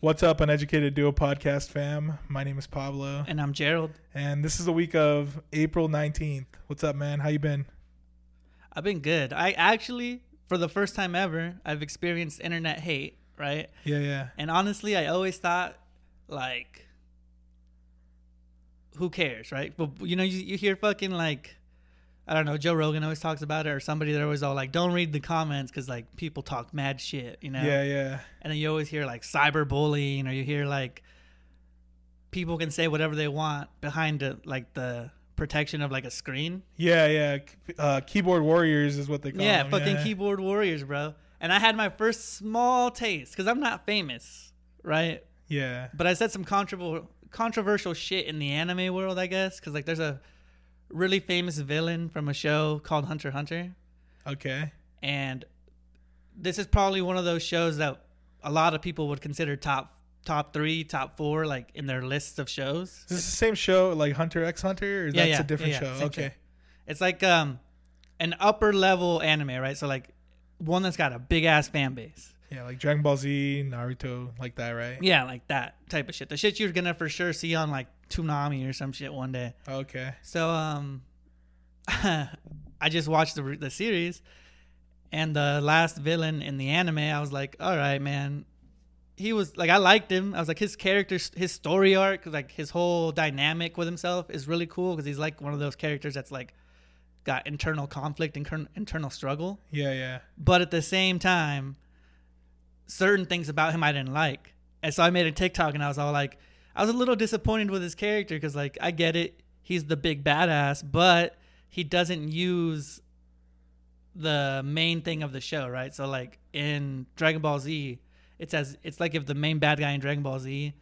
What's up, Uneducated Duo Podcast fam? My name is Pablo, And I'm Gerald. and this is the week of April 19th. What's up, man? How you been? I've been good. I actually, for the first time ever, I've experienced internet hate, right? Yeah, yeah. And honestly, I always thought, like, who cares, right? But, you know, you, you hear fucking, like, I don't know, Joe Rogan always talks about it, or somebody that always all like, don't read the comments because, like, people talk mad shit, you know? Yeah, yeah. And then you always hear, like, cyberbullying, or you hear, like, people can say whatever they want behind, the, like, the protection of, like, a screen. Yeah, yeah. Uh, keyboard warriors is what they call yeah, them. fucking yeah. keyboard warriors, bro. And I had my first small taste because I'm not famous, right? Yeah. But I said some controversial controversial shit in the anime world, I guess, because like there's a really famous villain from a show called Hunter Hunter, Okay. and this is probably one of those shows that a lot of people would consider top top three, top four, like in their lists of shows. Is this the same show, like Hunter x Hunter, or Yeah, that's yeah, a different yeah, show? Okay. show. It's like um an upper level anime, right? So like one that's got a big ass fan base. Yeah, like Dragon Ball Z, Naruto, like that, right? Yeah, like that type of shit. The shit you're gonna for sure see on like Toonami or some shit one day. Okay. So um, I just watched the the series, and the last villain in the anime, I was like, all right, man. He was like, I liked him. I was like, his character, his story arc, like his whole dynamic with himself is really cool because he's like one of those characters that's like got internal conflict and internal struggle Yeah, yeah. but at the same time, certain things about him I didn't like. And so I made a TikTok and I was all like, I was a little disappointed with his character because, like, I get it. He's the big badass, but he doesn't use the main thing of the show, right? So, like, in Dragon Ball Z, it's as it's like if the main bad guy in Dragon Ball Z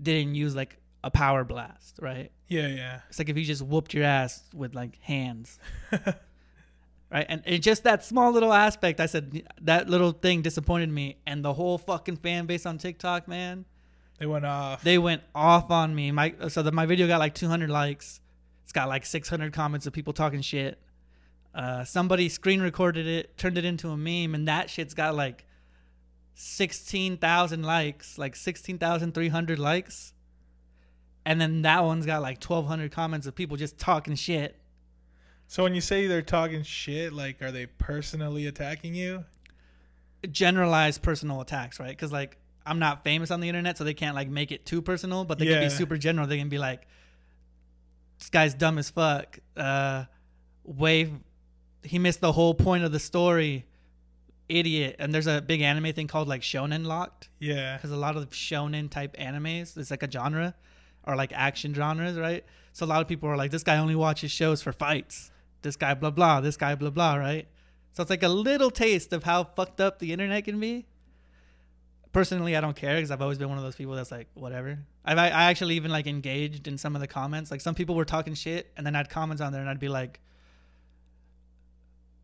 didn't use like a power blast, right? Yeah, yeah. It's like if he just whooped your ass with like hands. right? And it just that small little aspect, I said that little thing disappointed me. And the whole fucking fan base on TikTok, man, They went off. they went off on me. My so that my video got like 200 likes. It's got like 600 comments of people talking shit. Uh, somebody screen recorded it, turned it into a meme, and that shit's got like 16,000 likes, like 16,300 likes. And then that one's got like 1,200 comments of people just talking shit. So when you say they're talking shit, like, are they personally attacking you? Generalized personal attacks, right? Because like I'm not famous on the internet, so they can't like make it too personal, but they can be super general. They can be like, "This guy's dumb as fuck." Uh, wave, he missed the whole point of the story. Idiot. And there's a big anime thing called like Shonen Locked. Yeah. because a lot of shonen type animes it's like a genre or like action genres right so a lot of people are like this guy only watches shows for fights this guy blah blah this guy blah blah right? So it's like a little taste of how fucked up the internet can be. Personally i don't care because i've always been one of those people that's like whatever. I've, i I actually even like engaged in some of the comments. Like some people were talking shit and then i'd comments on there and i'd be like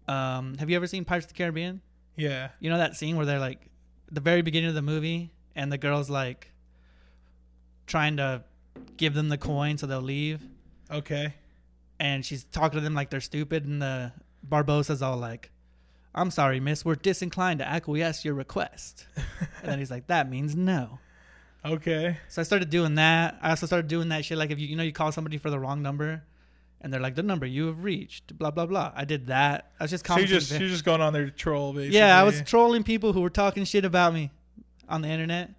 um have you ever seen pirates of the caribbean? Yeah. you know that scene where they're like the very beginning of the movie and the girl's like trying to give them the coin so they'll leave? Okay. And she's talking to them like they're stupid and the Barbossa's all like I'm sorry miss we're disinclined to acquiesce your request. And then he's like that means no. Okay. so I started doing that. I also started doing that shit like if you you know you call somebody for the wrong number and they're like the number you have reached blah blah blah. I did that. I was just So you're just you're just going on there to troll, basically. yeah I was trolling people who were talking shit about me on the internet.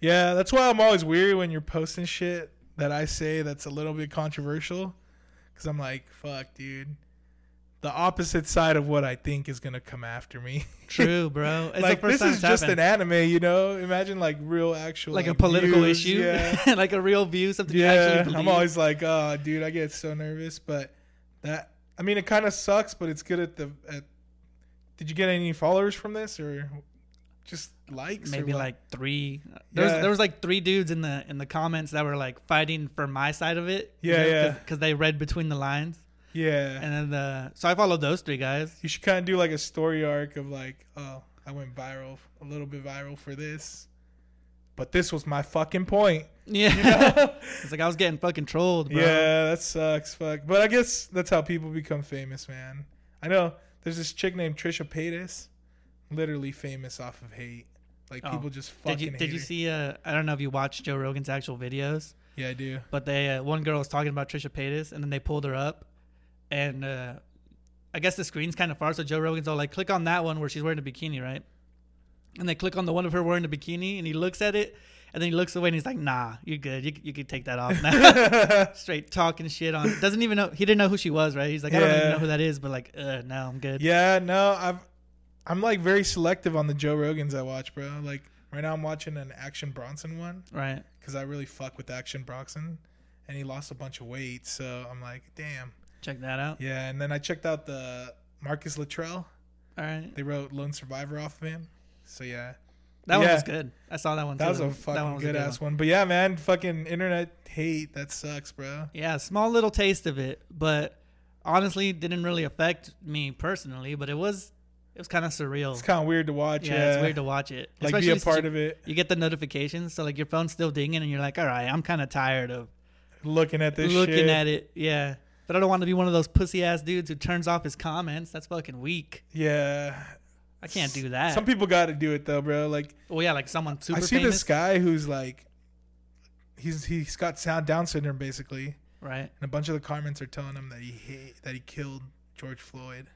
Yeah, that's why I'm always weary when you're posting shit that I say that's a little bit controversial, because I'm like, fuck, dude. The opposite side of what I think is gonna come after me. True, bro. It's like this is just an anime, you know. Imagine like real, actual, like, a political views, issue, Yeah, like a real view, something you yeah. actually believe. I'm always like, oh, dude, I get so nervous, but that. I mean, it kind of sucks, but it's good at the. At, did you get any followers from this, or just likes? maybe like three. There was, Yeah. there was like three dudes in the in the comments that were like fighting for my side of it. Yeah, yeah. Because they read between the lines, yeah. and then the so I followed those three guys. You should kind of do like a story arc of like, oh, I went viral, a little bit viral for this, but this was my fucking point. Yeah, You know? it's like I was getting fucking trolled, bro. yeah, that sucks. Fuck. But I guess that's how people become famous, man. I know there's this chick named Trisha Paytas, literally famous off of hate. Like Oh. people just fucking Did you did you her. see? Uh, I don't know if you watched Joe Rogan's actual videos, Yeah, I do. but they uh, one girl was talking about Trisha Paytas, and then they pulled her up, and uh, I guess the screen's kind of far, so Joe Rogan's all like, "Click on that one where she's wearing a bikini, right?" And they click on the one of her wearing a bikini, and he looks at it, and then he looks away, and he's like, "Nah, you're good. You you could take that off now." Straight talking shit on. Doesn't even know. He didn't know who she was, right? He's like, "I don't even know who that is," but like, uh, no, I'm good. yeah, no, I've I'm like very selective on the Joe Rogans I watch, bro. Like right now I'm watching an Action Bronson one Right. because I really fuck with Action Bronson, and he lost a bunch of weight, so I'm like, damn. Check that out. Yeah, and then I checked out the Marcus Luttrell. All right. They wrote Lone Survivor off of him. So yeah, That one was good. I saw that one. that too. was a That fucking one was a good good ass one. one. But yeah, man, fucking internet hate that sucks, bro. Yeah, small little taste of it, but honestly, didn't really affect me personally. But it was, it was kind of surreal. It's kind of weird to watch. yeah, Yeah, it's weird to watch it. like be a part you, of it. You get the notifications, so like your phone's still dinging, and you're like, all right, I'm kind of tired of Looking at this looking shit. at it. Yeah, but I don't want to be one of those pussy ass dudes who turns off his comments. That's fucking weak. yeah, I can't do that. Some people got to do it though, bro. Like well, yeah, like someone super I see famous, this guy who's like, he's he's got sound Down syndrome basically, right? and a bunch of the comments are telling him that he hate, that he killed George Floyd.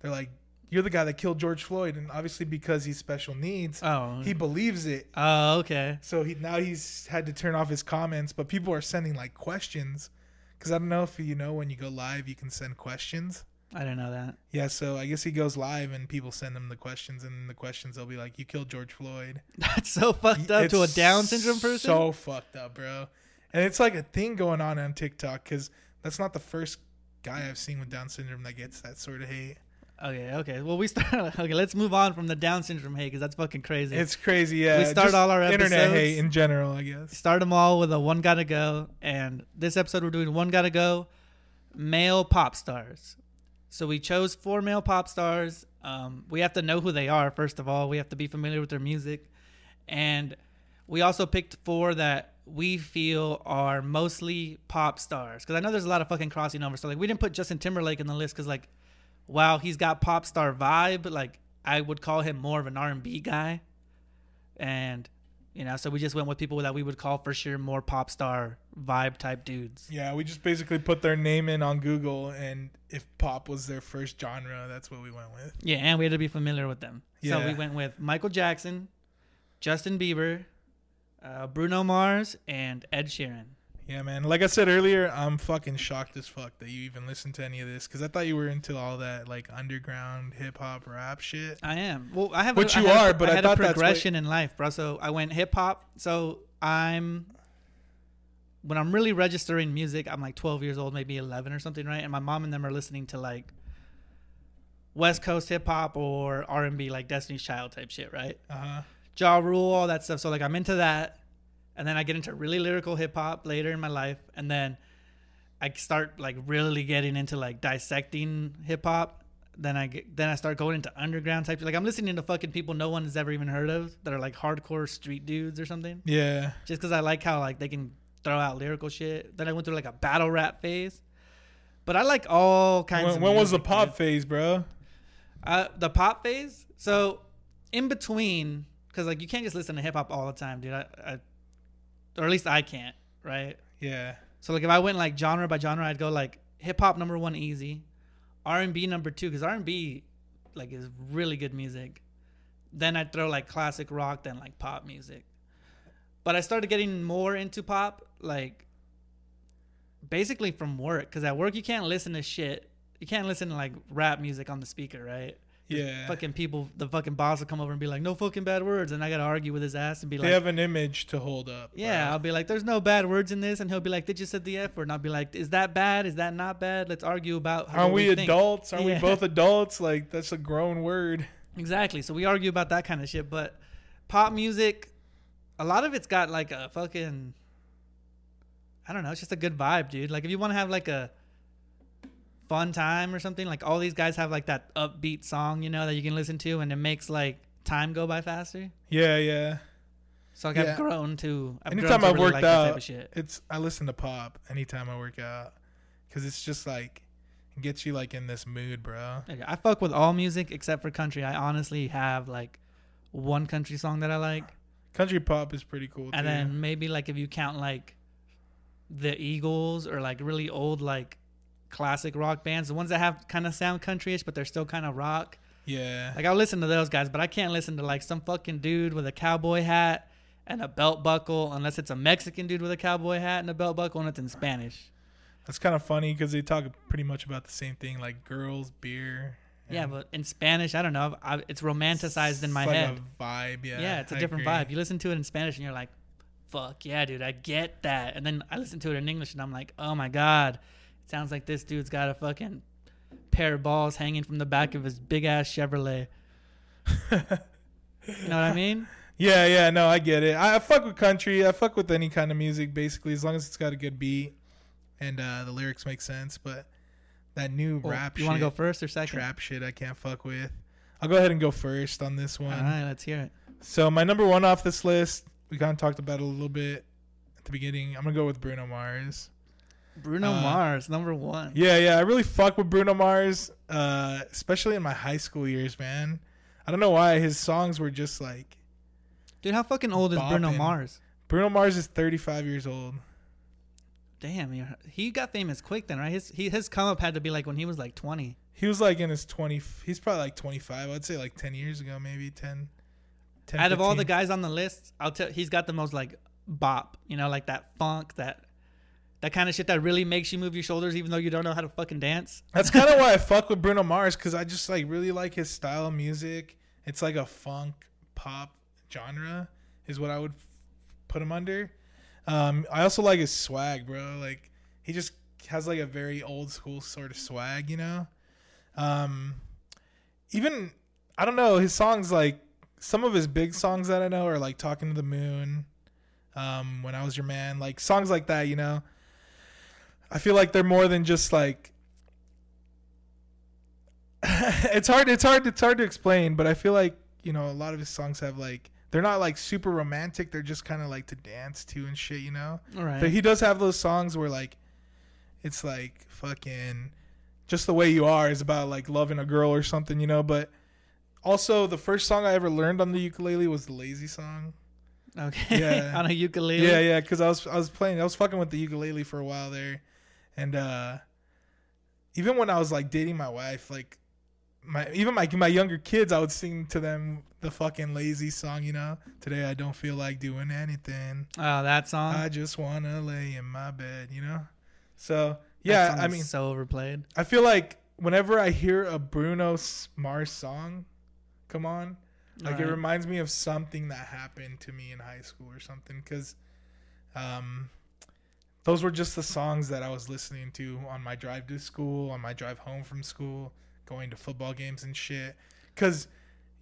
They're like, "You're the guy that killed George Floyd," and obviously because he's special needs, Oh, he believes it. oh, okay. So he now he's had to turn off his comments, but people are sending like questions. Because I don't know if you know when you go live, you can send questions. I didn't know that. Yeah, so I guess he goes live and people send him the questions, and the questions they'll be like, "You killed George Floyd." That's so fucked up to a Down syndrome person. So fucked up, bro. And it's like a thing going on on TikTok because that's not the first guy I've seen with Down syndrome that gets that sort of hate. Okay, okay. Well, we start. Okay, let's move on from the Down syndrome hate because that's fucking crazy. It's crazy. Yeah, We start Just all our internet hate in general, I guess. Start them all with a one gotta go, and this episode we're doing one gotta go, male pop stars. So we chose four male pop stars. Um, we have to know who they are first of all. We have to be familiar with their music, and we also picked four that we feel are mostly pop stars. Because I know there's a lot of fucking crossing over. So like we didn't put Justin Timberlake in the list because like, wow, he's got pop star vibe. Like I would call him more of an R and B guy, and you know, so we just went with people that we would call for sure more pop star vibe type dudes. Yeah, we just basically put their name in on Google, and if pop was their first genre, that's what we went with. Yeah, and we had to be familiar with them. So we went with Michael Jackson, Justin Bieber, uh, Bruno Mars, and Ed Sheeran. Yeah, man. Like I said earlier, I'm fucking shocked as fuck that you even listened to any of this because I thought you were into all that like underground hip hop rap shit. I am. Well, I have. Which a, I you a- are, but I had thought a progression in life, bro. So I went hip hop. So I'm. When I'm really registering music, I'm like 12 years old, maybe 11 or something, right? And my mom and them are listening to like West Coast hip hop or R&B, like Destiny's Child type shit, right? Uh huh. Ja Rule, all that stuff. So like I'm into that, and then I get into really lyrical hip hop later in my life, and then I start like really getting into like dissecting hip hop. Then I get, then I start going into underground type. Like I'm listening to fucking people no one has ever even heard of that are like hardcore street dudes or something. Yeah. Just because I like how like they can throw out lyrical shit. Then I went through like a battle rap phase. But I like all kinds. When, of when was the pop dude. phase, bro? Uh, the pop phase. So in between, because like you can't just listen to hip hop all the time, dude. I, I, or at least I can't, right? Yeah. So like if I went like genre by genre, I'd go like hip hop number one, easy, R and B number two, because R and B like is really good music. Then I'd throw like classic rock, then like pop music. But I started getting more into pop, like basically from work, because at work you can't listen to shit. You can't listen to like rap music on the speaker, right? Yeah. Fucking people, the fucking boss will come over and be like, "No fucking bad words," and I gotta argue with his ass and be they like, have an image to hold up. yeah, bro. I'll be like, "There's no bad words in this," and he'll be like, "Did you said the f word?" And I'll be like, "Is that bad? Is that not bad? Let's argue about." how what we, think." adults? Aren't Yeah. we both adults? Like that's a grown word. Exactly. So we argue about that kind of shit. But pop music, a lot of it's got like a fucking, I don't know. It's just a good vibe, dude. Like if you want to have like a fun time or something, like all these guys have like that upbeat song, you know, that you can listen to, and it makes like time go by faster. Yeah, yeah. So like Yeah. I've grown to. I've Anytime grown to I've really worked like out, of shit. it's I listen to pop anytime I work out because it's just like it gets you like in this mood, bro. I fuck with all music except for country. I honestly have like one country song that I like, Country pop is pretty cool and too. then maybe like if you count like the Eagles or like really old like classic rock bands, the ones that have kind of sound countryish but they're still kind of rock. yeah, Like I'll listen to those guys, but I can't listen to like some fucking dude with a cowboy hat and a belt buckle unless it's a Mexican dude with a cowboy hat and a belt buckle and it's in Spanish. that's kind of funny because they talk pretty much about the same thing, like girls, beer. Yeah, but in Spanish, I don't know. I, it's romanticized in my it's like head. A vibe, yeah. Yeah, it's a I different agree. vibe. You listen to it in Spanish and you're like, fuck yeah, dude, I get that. And then I listen to it in English and I'm like, oh my God, sounds like this dude's got a fucking pair of balls hanging from the back of his big ass Chevrolet. You know what I mean? Yeah, yeah, no, I get it. I, I fuck with country. I fuck with any kind of music, basically, as long as it's got a good beat and uh, the lyrics make sense. But that new Well, rap you want to go first or second? trap shit, I can't fuck with. I'll go ahead and go first on this one. All right, let's hear it. So my number one off this list, we kind of talked about it a little bit at the beginning. I'm gonna go with Bruno Mars. Bruno Uh, Mars, number one. Yeah, yeah, I really fuck with Bruno Mars, uh, especially in my high school years, man. I don't know why his songs were just like Dude, how fucking old is Bruno Mars? Bruno Mars is 35 years old. Damn, he got famous quick then, right? His he, his come up had to be like when he was like 20. He was like in his 20. He's probably like 25. I'd say like 10 years ago, maybe 10. 10 Out of all the guys on the list, I'll tell he's got the most like bop, you know, like that funk, that that kind of shit that really makes you move your shoulders even though you don't know how to fucking dance. That's kind of why I fuck with Bruno Mars because I just like really like his style of music. It's like a funk pop genre is what I would put him under. Um, I also like his swag, bro. Like he just has like a very old school sort of swag, you know. Um, even I don't know his songs like some of his big songs that I know are like "Talking to the Moon," um, "When I Was Your Man," like songs like that, you know. I feel like they're more than just like it's hard it's hard it's hard to explain but i feel like you know a lot of his songs have like they're not like super romantic they're just kind of like to dance to and shit you know All right. but he does have those songs where like it's like fucking just the way you are is about like loving a girl or something you know but also the first song i ever learned on the ukulele was the lazy song okay. Yeah. on a ukulele. yeah yeah because i was i was playing i was fucking with the ukulele for a while there and uh even when i was like dating my wife like my even my my younger kids i would sing to them the fucking lazy song you know today i don't feel like doing anything Oh, that song. i just want to lay in my bed you know so yeah i mean so overplayed. i feel like whenever i hear a bruno mars song come on like it reminds me of something that happened to me in high school or something because um those were just the songs that I was listening to on my drive to school, on my drive home from school, going to football games and shit. Cause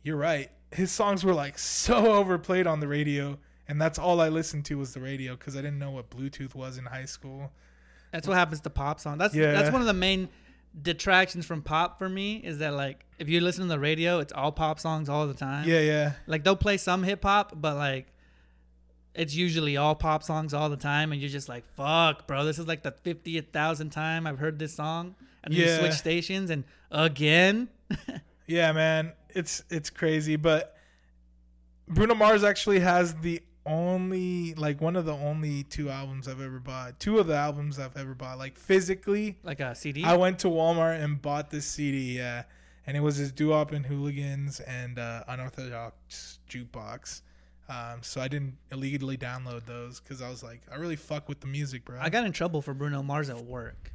you're right, his songs were like so overplayed on the radio, and that's all I listened to was the radio because I didn't know what Bluetooth was in high school. That's what happens to pop songs. That's Yeah. that's one of the main detractions from pop for me is that like if you listen to the radio, it's all pop songs all the time. Yeah, yeah, Like they'll play some hip hop, but like it's usually all pop songs all the time, and you're just like, "Fuck, bro, this is like the fiftieth thousand time I've heard this song." And then you switch stations, and again, yeah, man. It's it's crazy, but Bruno Mars actually has the only like one of the only two albums I've ever bought. Two of the albums I've ever bought, like physically. like a CD. I went to Walmart and bought this CD, yeah, and it was his Doo Wop and Hooligans and uh, Unorthodox Jukebox. Um, so I didn't illegally download those because I was like, I really fuck with the music, bro. I got in trouble for Bruno Mars at work.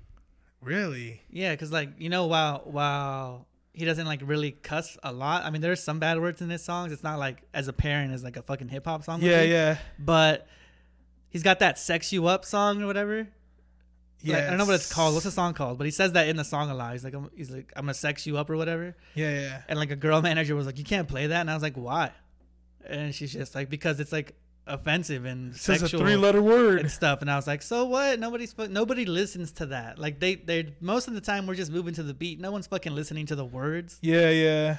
really, Yeah, because like you know, while while he doesn't like really cuss a lot. I mean, there's some bad words in his songs. It's not like as apparent as like a fucking hip hop song. yeah, yeah, But he's got that "Sex You Up" song or whatever. yeah. Like, I don't know what it's called. What's the song called? But he says that in the song a lot. He's like, I'm, he's like, I'm gonna sex you up or whatever. Yeah, yeah. And like a girl manager was like, you can't play that. And I was like, why? And she's just like, because it's like offensive and It says a sexual three-letter word. and stuff. And I was like, so what? Nobody's nobody listens to that. Like they they most of the time we're just moving to the beat. No one's fucking listening to the words. Yeah, yeah.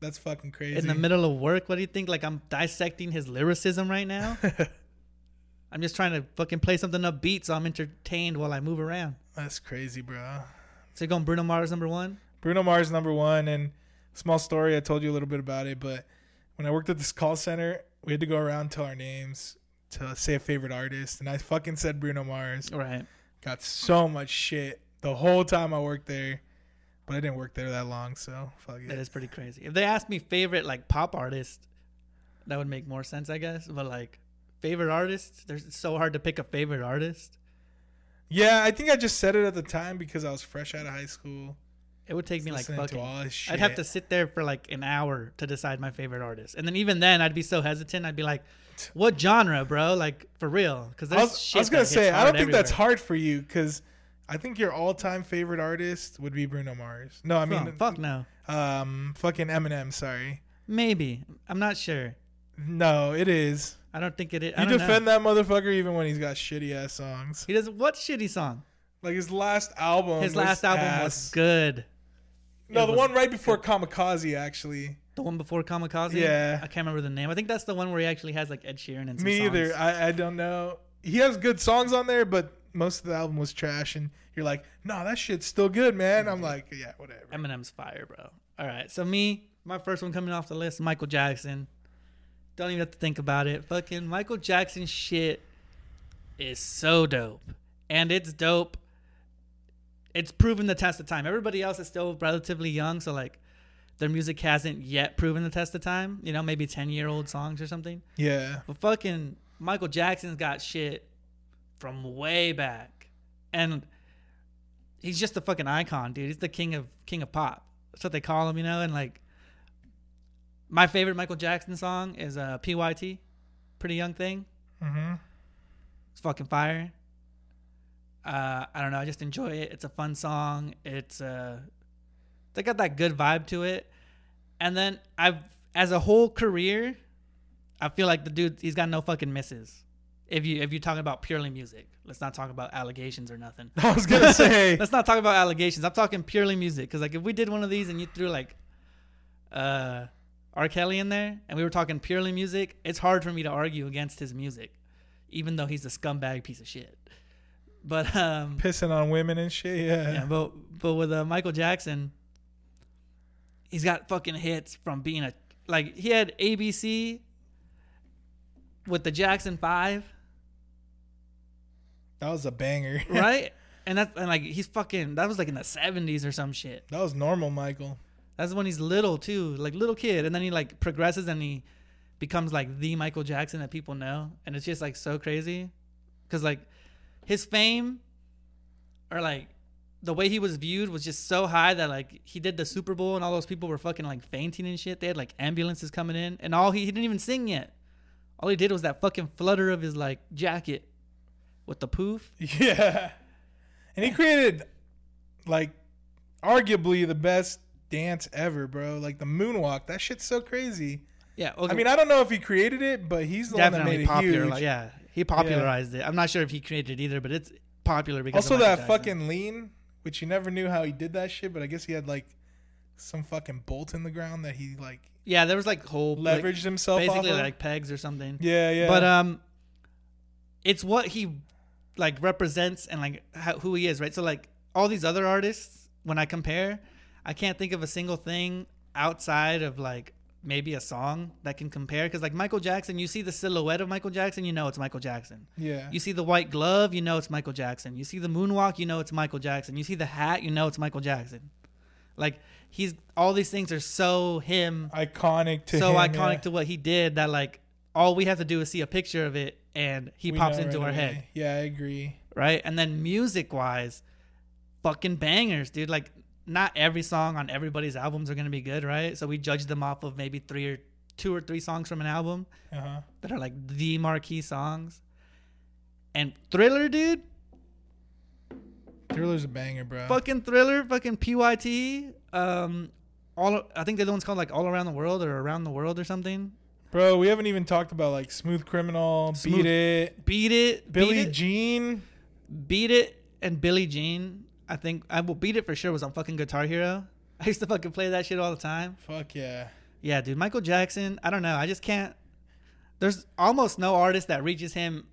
That's fucking crazy. In the middle of work, what do you think? Like I'm dissecting his lyricism right now. I'm just trying to fucking play something upbeat so I'm entertained while I move around. That's crazy, bro. So you're going Bruno Mars number one? Bruno Mars number one, and small story. I told you a little bit about it, but when I worked at this call center, we had to go around tell our names to say a favorite artist, and I fucking said Bruno Mars. Right. Got so much shit the whole time I worked there, but I didn't work there that long, so fuck it. That is pretty crazy. If they asked me favorite like pop artist, that would make more sense, I guess. But like favorite artist, there's it's so hard to pick a favorite artist. Yeah, I think I just said it at the time because I was fresh out of high school. It would take me like fucking. all this shit. I'd have to sit there for like an hour to decide my favorite artist, and then even then, I'd be so hesitant. I'd be like, "What genre, bro? Like for real?" Because I was, I was gonna say I don't think that's hard for you because I think your all-time favorite artist would be Bruno Mars. No, I mean, fuck no. um, fucking Eminem. Sorry, Maybe I'm not sure. no, it is. I don't think it is. I You defend know. that motherfucker even when he's got shitty ass songs. He does what shitty song? Like his last album. His last album ass. was good. No, the was one right before Kamikaze actually. The one before Kamikaze. Yeah. I can't remember the name. I think that's the one where he actually has like Ed Sheeran and some Me songs. either. I, I don't know. He has good songs on there, but most of the album was trash. And you're like, no, that shit's still good, man. I'm like, yeah, whatever. Eminem's fire, bro. All right, so me, my first one coming off the list, Michael Jackson. Don't even have to think about it. Fucking Michael Jackson shit is so dope, and it's dope. It's proven the test of time. Everybody else is still relatively young, so like their music hasn't yet proven the test of time. You know, maybe ten year old songs or something. Yeah. But fucking Michael Jackson's got shit from way back, and he's just a fucking icon, dude. He's the king of king of pop. That's what they call him, you know. And like, my favorite Michael Jackson song is uh, "Pyt," "Pretty Young Thing." Mm-hmm. It's fucking fire. Uh, I don't know. I just enjoy it. It's a fun song. It's uh, they got that good vibe to it. And then I've, as a whole career, I feel like the dude he's got no fucking misses. If you if you're talking about purely music, let's not talk about allegations or nothing. I was gonna say. let's not talk about allegations. I'm talking purely music because like if we did one of these and you threw like uh R. Kelly in there and we were talking purely music, it's hard for me to argue against his music, even though he's a scumbag piece of shit. But um, pissing on women and shit. Yeah. yeah, but but with uh, Michael Jackson, he's got fucking hits from being a like he had ABC with the Jackson Five, That was a banger. right? and that's and like he's fucking that was like in the seventies or some shit. that was normal, Michael. That's when he's little too, like little kid, and then he like progresses and he becomes like the Michael Jackson that people know, and it's just like so crazy, because like his fame or like the way he was viewed was just so high that like he did the Super Bowl and all those people were fucking like fainting and shit. They had like ambulances coming in, and all he, he didn't even sing yet. All he did was that fucking flutter of his like jacket with the poof. Yeah. And he created like arguably the best dance ever, bro. Like the moonwalk. That shit's so crazy. Yeah, I mean, I don't know if he created it, but he's the one that made it popular. huge. Like, yeah, he popularized it. I'm not sure if he created it either, but it's popular because also, of that Jackson. fucking lean, which you never knew how he did that shit, but I guess he had like some fucking bolt in the ground that he like yeah. There was like whole like, leveraged himself basically off of. like pegs or something. yeah, yeah. But um, it's what he like represents and like how, who he is, right? So like all these other artists, when I compare, I can't think of a single thing outside of like maybe a song that can compare. Because like Michael Jackson, you see the silhouette of Michael Jackson, you know it's Michael Jackson. yeah. You see the white glove, you know it's Michael Jackson. You see the moonwalk, you know it's Michael Jackson. You see the hat, you know it's Michael Jackson. Like he's all these things are so him, iconic to so him, iconic yeah. to what he did that like all we have to do is see a picture of it and he We pops into right our away. head, Yeah, I agree. right? And then music wise, fucking bangers, dude. Like not every song on everybody's albums are gonna be good, right? So we judge them off of maybe three or two or three songs from an album Uh huh. that are like the marquee songs. And Thriller, dude, Thriller's a banger, bro. fucking Thriller, fucking PYT. Um, all I think the other one's called like All Around the World or Around the World or something. Bro, we haven't even talked about like Smooth Criminal, Smooth- Beat It, Beat it, Billie Jean. beat it, and Billie Jean. I think I will beat it for sure. Was on fucking Guitar Hero. I used to fucking play that shit all the time. Fuck yeah. Yeah, dude, Michael Jackson. I don't know. I just can't. There's almost no artist that reaches him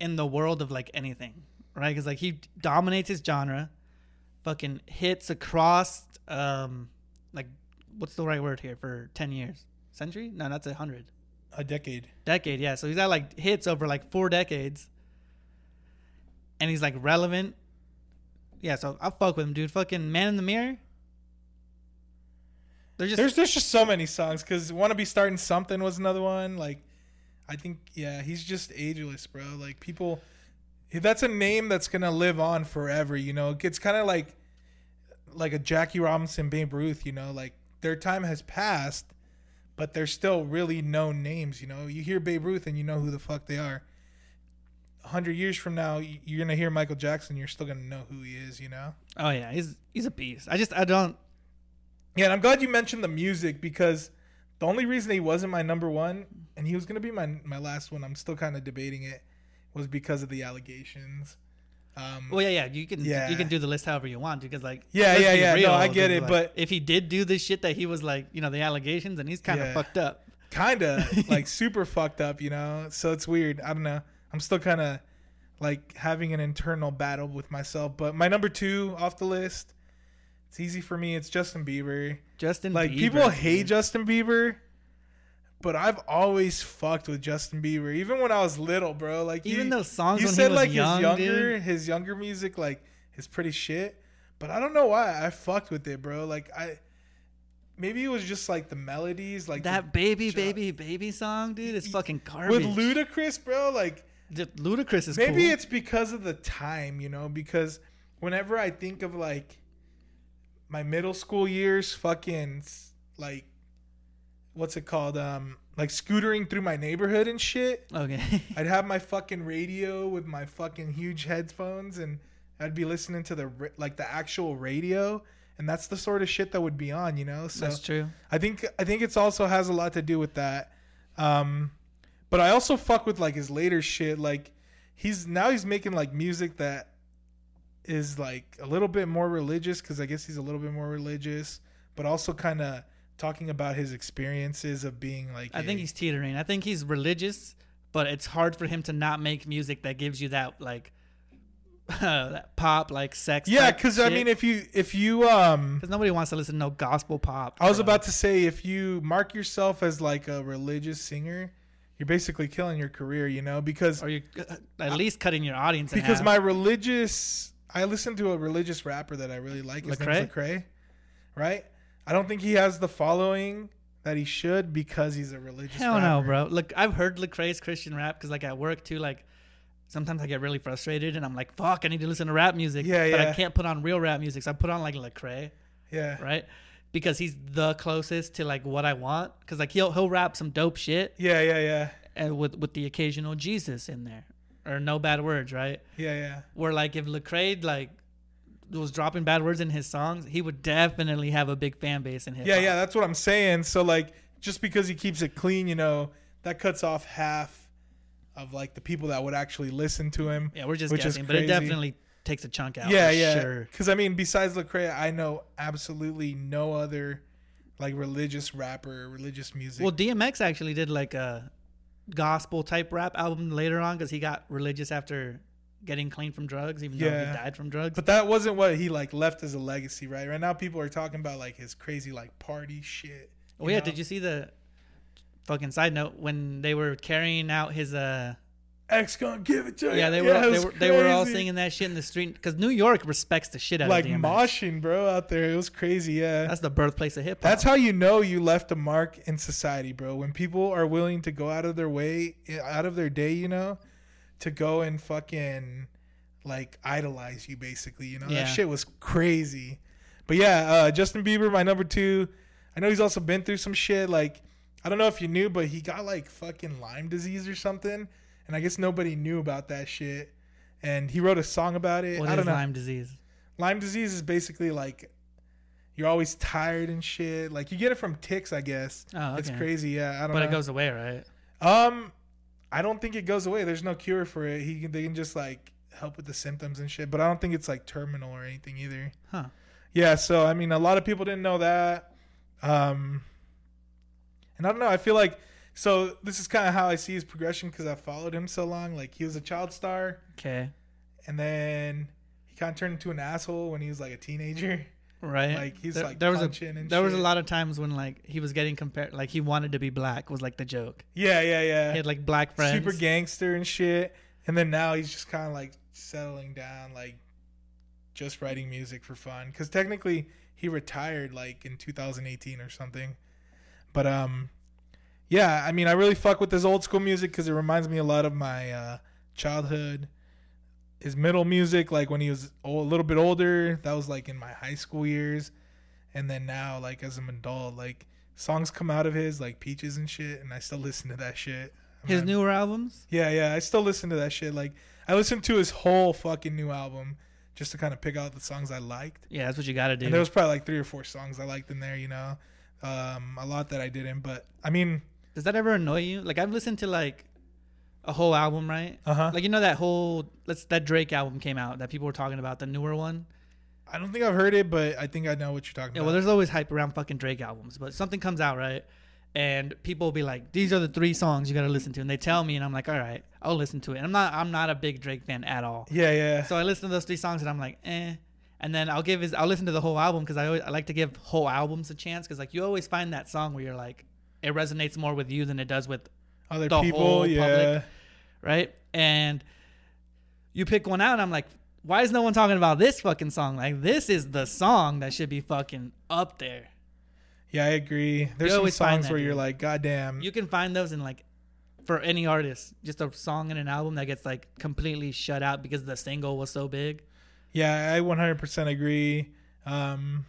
in the world of like anything, right? Because like he dominates his genre, fucking hits across um like what's the right word here for 10 years century no that's a hundred A decade. decade yeah so he's got like hits over like four decades and he's like relevant yeah so i'll fuck with him dude fucking man in the mirror just There's there's just so many songs because "Wanna Be Starting Something" was another one. Like, I think yeah, he's just ageless, bro. Like people, that's a name that's gonna live on forever. You know, it's kind of like like a Jackie Robinson, Babe Ruth. You know, like their time has passed, but they're still really known names. You know, you hear Babe Ruth and you know who the fuck they are. Hundred years from now, you're gonna hear Michael Jackson. You're still gonna know who he is. You know. oh yeah he's he's a beast i just i don't Yeah, and I'm glad you mentioned the music because the only reason he wasn't my number one, and he was gonna be my my last one, I'm still kind of debating it, was because of the allegations. Um, Well, yeah, yeah. You can Yeah. you can do the list however you want because like Yeah, yeah, be yeah. No, I get it, like, but- if he did do this shit that he was like, you know, the allegations, and he's kind of Yeah. fucked up. kind of like super fucked up, you know. So it's weird. I don't know. I'm still kind of like having an internal battle with myself. But my number two off the list, it's easy for me. It's Justin Bieber. Justin, Bieber Like Bieber, people hate dude. Justin Bieber, but I've always fucked with Justin Bieber, even when I was little, bro. Like even you, those songs you when said he was like young, his younger, dude. his younger music, like is pretty shit. But I don't know why I fucked with it, bro. Like I, maybe it was just like the melodies, like That baby, baby, baby song, dude, is Y- fucking garbage. with Ludacris, bro. Like Ludacris is maybe cool. it's because of the time, you know. Because whenever I think of like my middle school years, fucking like what's it called? Um, like scootering through my neighborhood and shit. okay. I'd have my fucking radio with my fucking huge headphones, and I'd be listening to the like the actual radio, and that's the sort of shit that would be on, you know. So That's true. I think I think it's also has a lot to do with that. Um, but I also fuck with like his later shit. Like he's now he's making like music that is like a little bit more religious because I guess he's a little bit more religious, but also kind of talking about his experiences of being like. I think he's teetering. I think he's religious, but it's hard for him to not make music that gives you that like that pop like sex. yeah, because I mean, if you if you um, because nobody wants to listen to no gospel pop. I was bro. about to say if you mark yourself as like a religious singer, you're basically killing your career, you know, because or you uh, at least cutting your audience in because my religious I listen to a religious rapper that I really like. His name's Lecrae? Lecrae, right? I don't think he has the following that he should because he's a religious. Hell no, rapper. bro. Look, I've heard Lecrae's Christian rap because like at work too, like sometimes I get really frustrated and I'm like, fuck, I need to listen to rap music. Yeah, but I can't put on real rap music, so I put on like Lecrae, Yeah, right? Because he's the closest to like what I want. Because like he'll he'll rap some dope shit yeah, yeah, yeah, and with with the occasional Jesus in there or no bad words, right? yeah, yeah. Where like if Lecrae like was dropping bad words in his songs, he would definitely have a big fan base in hip Yeah, yeah, that's what I'm saying. So like, just because he keeps it clean, you know, that cuts off half of like the people that would actually listen to him. Yeah, we're just guessing, but it definitely takes a chunk out. yeah, yeah. Sure. Because I mean, besides Lecrae, I know absolutely no other like religious rapper, religious music. Well, DMX actually did like a gospel type rap album later on because he got religious after getting clean from drugs, even though he died from drugs. but that wasn't what he like left as a legacy, right? Right now, people are talking about like his crazy like party shit. oh yeah, know? did you see the fucking side note when they were carrying out his uh X gonna give it to you. yeah they were it they were they were all singing that shit in the street because New York respects the shit out like of DMX. moshing, bro, out there. It was crazy. Yeah, That's the birthplace of hip hop. That's how you know you left a mark in society, bro. When people are willing to go out of their way, out of their day, you know, to go and fucking like idolize you, basically. You know, Yeah. that shit was crazy. But yeah, uh, Justin Bieber, my number two. I know he's also been through some shit. Like, I don't know if you knew, but he got like fucking Lyme disease or something, and I guess nobody knew about that shit. And he wrote a song about it. What I is don't know. Lyme disease? Lyme disease is basically like you're always tired and shit. Like you get it from ticks, I guess. Oh, okay. It's crazy. Yeah, I don't But know. it goes away, right? um, I don't think it goes away. There's no cure for it. He can, they can just like help with the symptoms and shit. But I don't think it's like terminal or anything either. Huh. Yeah. So I mean, a lot of people didn't know that. Um, and I don't know. I feel like so. This is kind of how I see his progression because I followed him so long. Like he was a child star Okay. and then he kind of turned into an asshole when he was like a teenager. right. Like he's there, like there was a there was a lot of times when like he was getting compared, like he wanted to be black was like the joke. Yeah, yeah, yeah. He had like black friends. super gangster and shit. And then now he's just kind of like settling down, like just writing music for fun. Because technically he retired like in 2018 or something. But um, yeah, I mean, I really fuck with his old school music because it reminds me a lot of my uh, childhood. His middle music, like when he was old, a little bit older, that was like in my high school years. And then now, like as an adult, like songs come out of his, like Peaches and shit, and I still listen to that shit. His newer albums. yeah, yeah. I still listen to that shit. Like I listened to his whole fucking new album just to kind of pick out the songs I liked. Yeah, that's what you got to do. And there was probably like three or four songs I liked in there, you know. Um, a lot that I didn't, but I mean, Does that ever annoy you? Like I've listened to like a whole album, right? uh huh. Like you know that whole let's that Drake album came out that people were talking about, the newer one. I don't think I've heard it, but I think I know what you're talking Yeah, about. well, there's always hype around fucking Drake albums, but something comes out, right? And people will be like, "These are the three songs you got to listen to," and they tell me, and I'm like, "All right, I'll listen to it." And I'm not, I'm not a big Drake fan at all. yeah, yeah. So I listen to those three songs, and I'm like, "Eh." And then I'll give his, I'll listen to the whole album because I always, I like to give whole albums a chance because like you always find that song where you're like, it resonates more with you than it does with Other the people, whole yeah. public. right? And you pick one out, and I'm like, why is no one talking about this fucking song? Like, this is the song that should be fucking up there. Yeah, I agree. There's some always find songs that, where you're like, God damn. You can find those in like, for any artist, just a song in an album that gets like completely shut out because the single was so big. Yeah, I 100% agree. Um,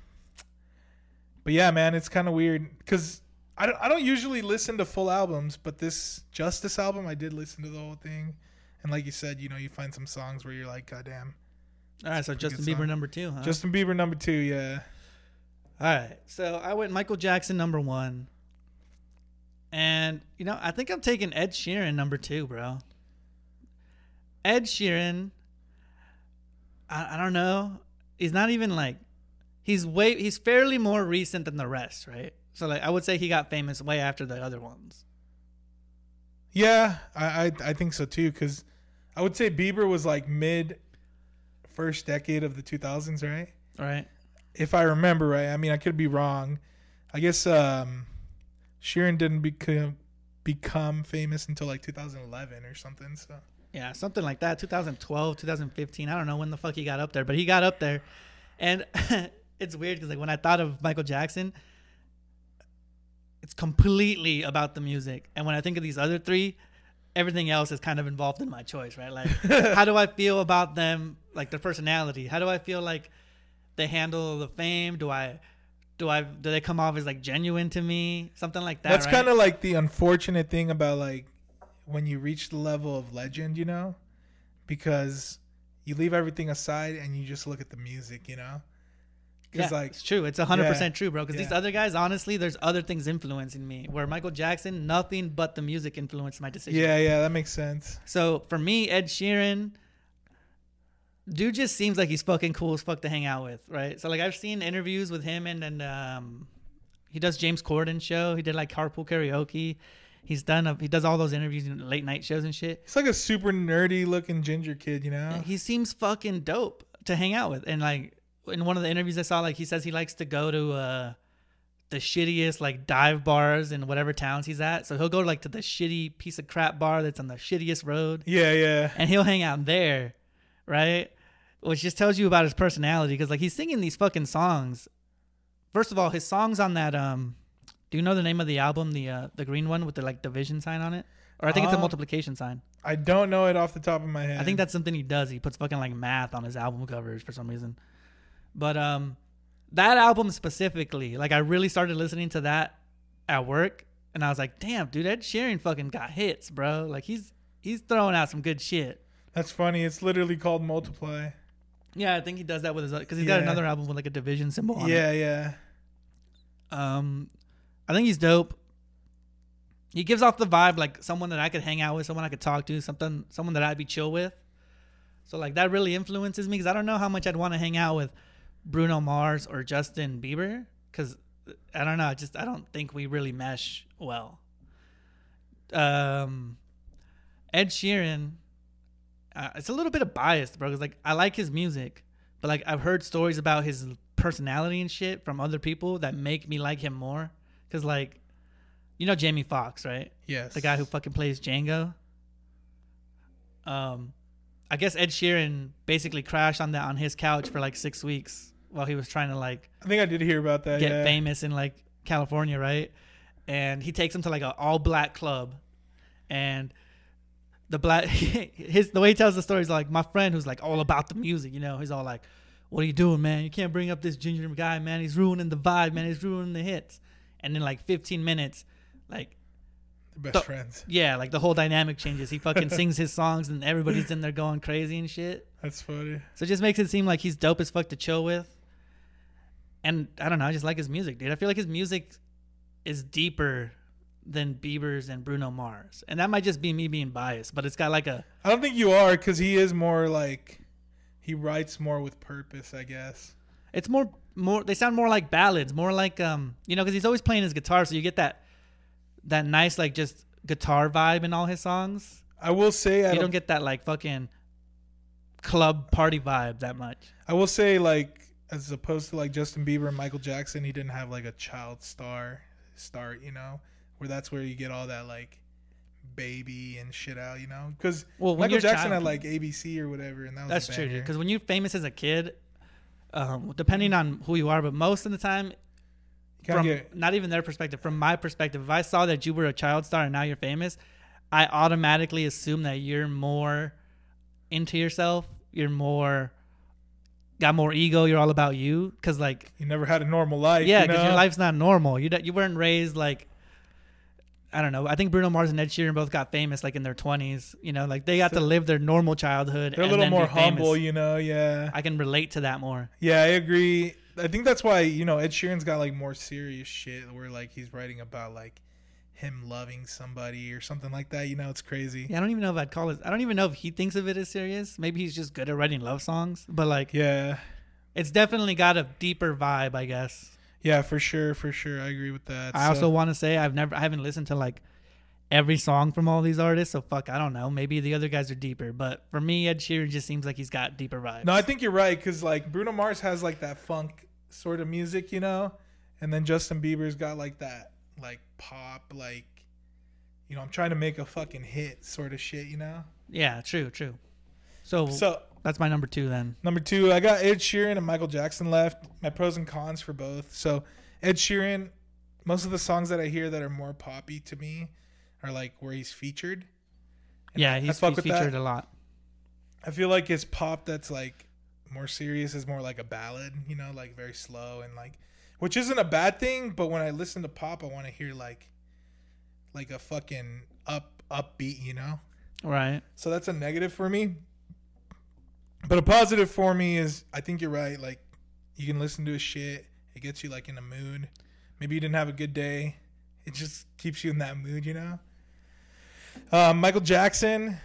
but yeah, man, it's kind of weird because I don't, I don't usually listen to full albums, but this Justice album, I did listen to the whole thing. And like you said, you know, you find some songs where you're like, God damn. All right, so Justin Bieber song. number two, huh? Justin Bieber, number two, yeah. All right. So I went Michael Jackson number one. And, you know, I think I'm taking Ed Sheeran number two, bro. Ed Sheeran, I, I don't know. He's not even like, he's way, he's fairly more recent than the rest, right? So, like, I would say he got famous way after the other ones. Yeah, I, I, I think so too because I would say Bieber was like mid first decade of the 2000s, right? Right? if I remember right. I mean, I could be wrong. I guess um, Sheeran didn't become become famous until like 2011 or something. So Yeah, something like that. 2012, 2015. I don't know when the fuck he got up there, but he got up there. And it's weird because like when I thought of Michael Jackson, it's completely about the music. And when I think of these other three, everything else is kind of involved in my choice, right? Like how do I feel about them, like their personality? How do I feel like they handle the fame? Do I do I do they come off as like genuine to me? Something like that. that's right? kind of like the unfortunate thing about like when you reach the level of legend, you know, because you leave everything aside and you just look at the music, you know. Yeah, like it's true. It's hundred Yeah. percent true, bro. Because these other guys, honestly, there's other things influencing me. Where Michael Jackson, nothing but the music influenced my decision. yeah, yeah, that makes sense. So for me, Ed Sheeran, dude, just seems like he's fucking cool as fuck to hang out with, right? So like I've seen interviews with him and and um, he does James Corden show. He did like carpool karaoke. He's done a, he does all those interviews in late night shows and shit. It's like a super nerdy looking ginger kid, you know. He seems fucking dope to hang out with. And like in one of the interviews I saw, like he says he likes to go to uh the shittiest like dive bars in whatever towns he's at. So he'll go like to the shitty piece of crap bar that's on the shittiest road Yeah, yeah. and he'll hang out there, right? Which just tells you about his personality because like he's singing these fucking songs. First of all, his songs on that um do you know the name of the album, the uh the green one with the like division sign on it? Or I think it's a Uh, multiplication sign. I don't know it off the top of my head. I think that's something he does. He puts fucking like math on his album covers for some reason. But um that album specifically, like I really started listening to that at work and I was like, "Damn, dude, Ed Sheeran fucking got hits, bro. Like he's he's throwing out some good shit." that's funny. It's literally called Multiply. Yeah, I think he does that with his because he's got another album with like a division symbol on Yeah, yeah. it. Um I think he's dope. He gives off the vibe like someone that I could hang out with, someone I could talk to, something someone that I'd be chill with. So like that really influences me because I don't know how much I'd want to hang out with Bruno Mars or Justin Bieber because I don't know. I just I don't think we really mesh well. Um, Ed Sheeran, uh, it's a little bit of bias, bro. Because like I like his music, but like I've heard stories about his personality and shit from other people that make me like him more. Cause like, you know Jamie Foxx, right? Yes. The guy who fucking plays Django. Um, I guess Ed Sheeran basically crashed on that on his couch for like six weeks while he was trying to like I think I did hear about that. get yeah. famous in like California, right? And he takes him to like an all black club, and the black his the way he tells the story is like my friend who's like all about the music, you know, he's all like, "What are you doing, man? You can't bring up this ginger guy, man. He's ruining the vibe, man. He's ruining the hits." And in like 15 minutes, like best friends. yeah, like the whole dynamic changes. He fucking sings his songs, and everybody's in there going crazy and shit. That's funny. So it just makes it seem like he's dope as fuck to chill with. And I don't know, I just like his music, dude. I feel like his music is deeper than Bieber's and Bruno Mars. And that might just be me being biased, but it's got like a I don't think you are because he is more like he writes more with purpose. I guess. it's more more they sound more like ballads, more like um, you know, cuz he's always playing his guitar, so you get that that nice like just guitar vibe in all his songs. I will say I You don't, don't get that like fucking club party vibe that much. I will say like as opposed to like Justin Bieber and Michael Jackson, he didn't have like a child star start. You know, where that's where you get all that like baby and shit out. You know, because Well, Michael Jackson child- had like ABC or whatever, and that was That's true. Because when you're famous as a kid, um, depending on who you are, but most of the time, from get- not even their perspective, from my perspective, if I saw that you were a child star and now you're famous, I automatically assume that you're more into yourself. You're more got more ego. You're all about you. Because like, you never had a normal life. yeah, you because know? your life's not normal. You you weren't raised like. I don't know. I think Bruno Mars and Ed Sheeran both got famous like in their 20s. You know, like they got So- to live their normal childhood. They're a little more be famous. humble, you know. Yeah, I can relate to that more. yeah, I agree. I think that's why you know Ed Sheeran's got like more serious shit where like he's writing about like him loving somebody or something like that. You know, it's crazy. Yeah, I don't even know if I'd call it. I don't even know if he thinks of it as serious. Maybe he's just good at writing love songs. But like, Yeah, it's definitely got a deeper vibe, I guess. yeah, for sure, for sure. I agree with that. I So- also want to say I've never, I haven't listened to like every song from all these artists. So fuck, I don't know. Maybe the other guys are deeper. But for me, Ed Sheeran just seems like he's got deeper vibes. No, I think you're right because like Bruno Mars has like that funk sort of music, you know, and then Justin Bieber's got like that like pop, like you know, I'm trying to make a fucking hit sort of shit, you know. yeah, true, true. So, So that's my number two then. number two, I got Ed Sheeran and Michael Jackson left. My pros and cons for both. So Ed Sheeran, most of the songs that I hear that are more poppy to me are like where he's featured. And yeah, he's, he's with that. featured a lot. I feel like his pop that's like more serious is more like a ballad, you know, like very slow and like which isn't a bad thing, but when I listen to pop I want to hear like like a fucking up upbeat, you know? Right. So that's a negative for me. But a positive for me is I think you're right, like you can listen to his shit, it gets you like in a mood. Maybe you didn't have a good day. It just keeps you in that mood, you know? Um, Michael Jackson,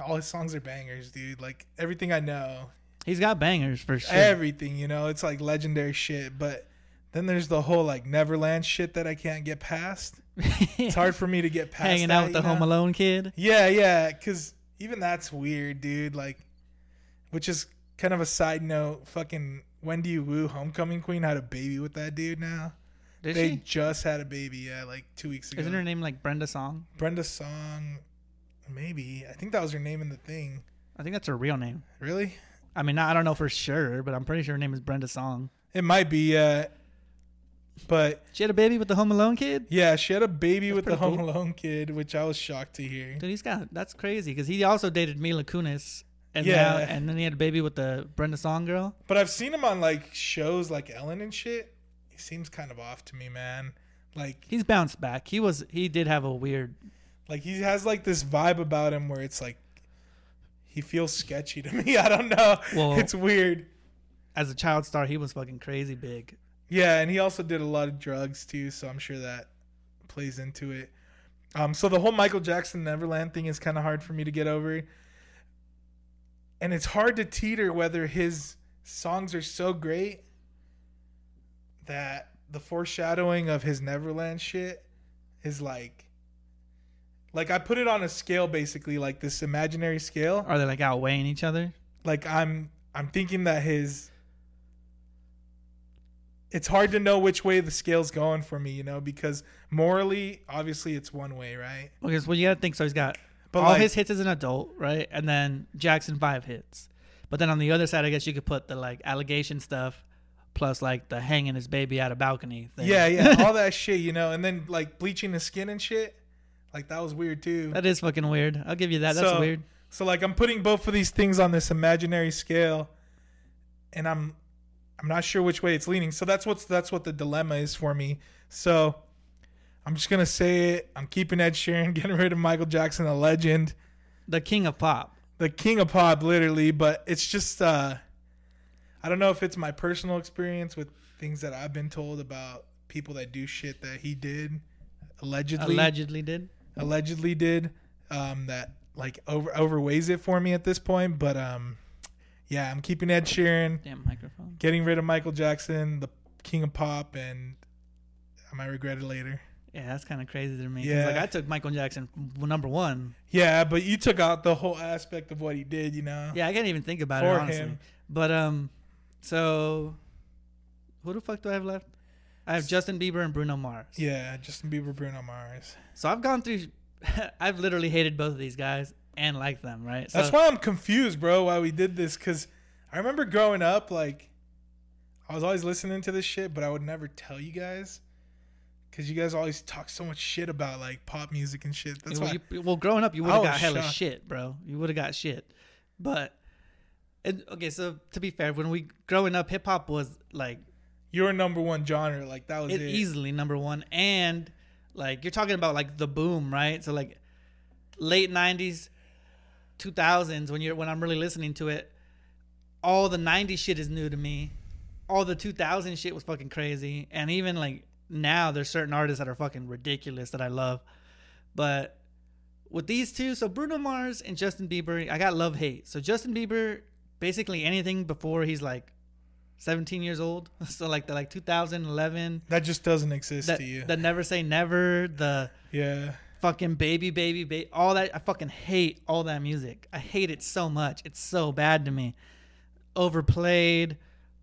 all his songs are bangers, dude. Like everything I know, He's got bangers for sure. everything, you know, it's like legendary shit. But then there's the whole like Neverland shit that I can't get past. It's hard for me to get past. Hanging that, out with the know? Home Alone kid. Yeah, yeah, because even that's weird, dude. Like, which is kind of a side note. Fucking Wendy Wu, Homecoming Queen, had a baby with that dude now. Did they she? just had a baby, yeah, like two weeks ago. Isn't her name like Brenda Song? Brenda Song? Maybe. I think that was her name in the thing. I think that's her real name. Really? I mean, I don't know for sure, but I'm pretty sure her name is Brenda Song. It might be, yeah. But She had a baby with the Home Alone kid. yeah, she had a baby That's with the Home cool. Alone kid, which I was shocked to hear. Dude, he's got that's crazy because he also dated Mila Kunis, and Yeah. now, and then he had a baby with the Brenda Song girl. But I've seen him on like shows like Ellen and shit. He seems kind of off to me, man. Like He's bounced back. He was he did have a weird. Like he has like this vibe about him where it's like he feels sketchy to me. I don't know. Well- it's weird. As a child star, he was fucking crazy big. Yeah, and he also did a lot of drugs too, so I'm sure that plays into it. Um, so the whole Michael Jackson Neverland thing is kind of hard for me to get over, and it's hard to teeter whether his songs are so great that the foreshadowing of his Neverland shit is like, like I put it on a scale basically, like this imaginary scale. Are they like outweighing each other? Like I'm I'm thinking that his it's hard to know which way the scale's going for me, you know, because morally, obviously, it's one way, right? Because well, you gotta think. So he's got But all like, his hits as an adult, right? And then Jackson five hits. But then on the other side, I guess you could put the like allegation stuff, plus like the hanging his baby out a balcony thing. yeah, yeah, all that shit, you know, and then like bleaching his skin and shit, like that was weird too. that is fucking weird. I'll give you that. That's So- weird. So like I'm putting both of these things on this imaginary scale, and I'm I'm not sure which way it's leaning. So that's what's that's what the dilemma is for me. So I'm just gonna say it. I'm keeping Ed Sheeran, getting rid of Michael Jackson, a legend, The king of pop. the king of pop, literally. But it's just uh, I don't know if it's my personal experience with things that I've been told about people that do shit that he did allegedly Allegedly did. Allegedly did um, that like over overweighs it for me at this point. But um, yeah, I'm keeping Ed Sheeran, Damn microphone. getting rid of Michael Jackson, the king of pop, and I might regret it later. Yeah, that's kind of crazy to me. Yeah. Like I took Michael Jackson number one. Yeah, but you took out the whole aspect of what he did, you know. Yeah, I can't even think about it For honestly. him. But um, so who the fuck do I have left? I have Justin Bieber and Bruno Mars. Yeah, Justin Bieber, Bruno Mars. So I've gone through. I've literally hated both of these guys and liked them. Right. So, That's why I'm confused, bro. Why we did this? Because I remember growing up, like I was always listening to this shit, but I would never tell you guys. Because you guys always talk so much shit about like pop music and shit. That's well, why. you- well, growing up, you would have got hella shocked. shit, bro. You would have got shit. But and, okay, so to be fair, when we growing up, hip hop was like your number one genre. Like that was it it. easily number one, and like you're talking about like the boom, right? So like late '90s, 2000s, when you're when I'm really listening to it, all the '90s shit is new to me. All the 2000 shit was fucking crazy, and even like now, there's certain artists that are fucking ridiculous that I love, but with these two, so Bruno Mars and Justin Bieber, I got love hate. So Justin Bieber, basically anything before he's like 17 years old, so like the like 2011 That just doesn't exist that, to you. the never say never, the yeah. fucking baby baby baby, all that. I fucking hate all that music. I hate it so much. It's so bad to me. Overplayed,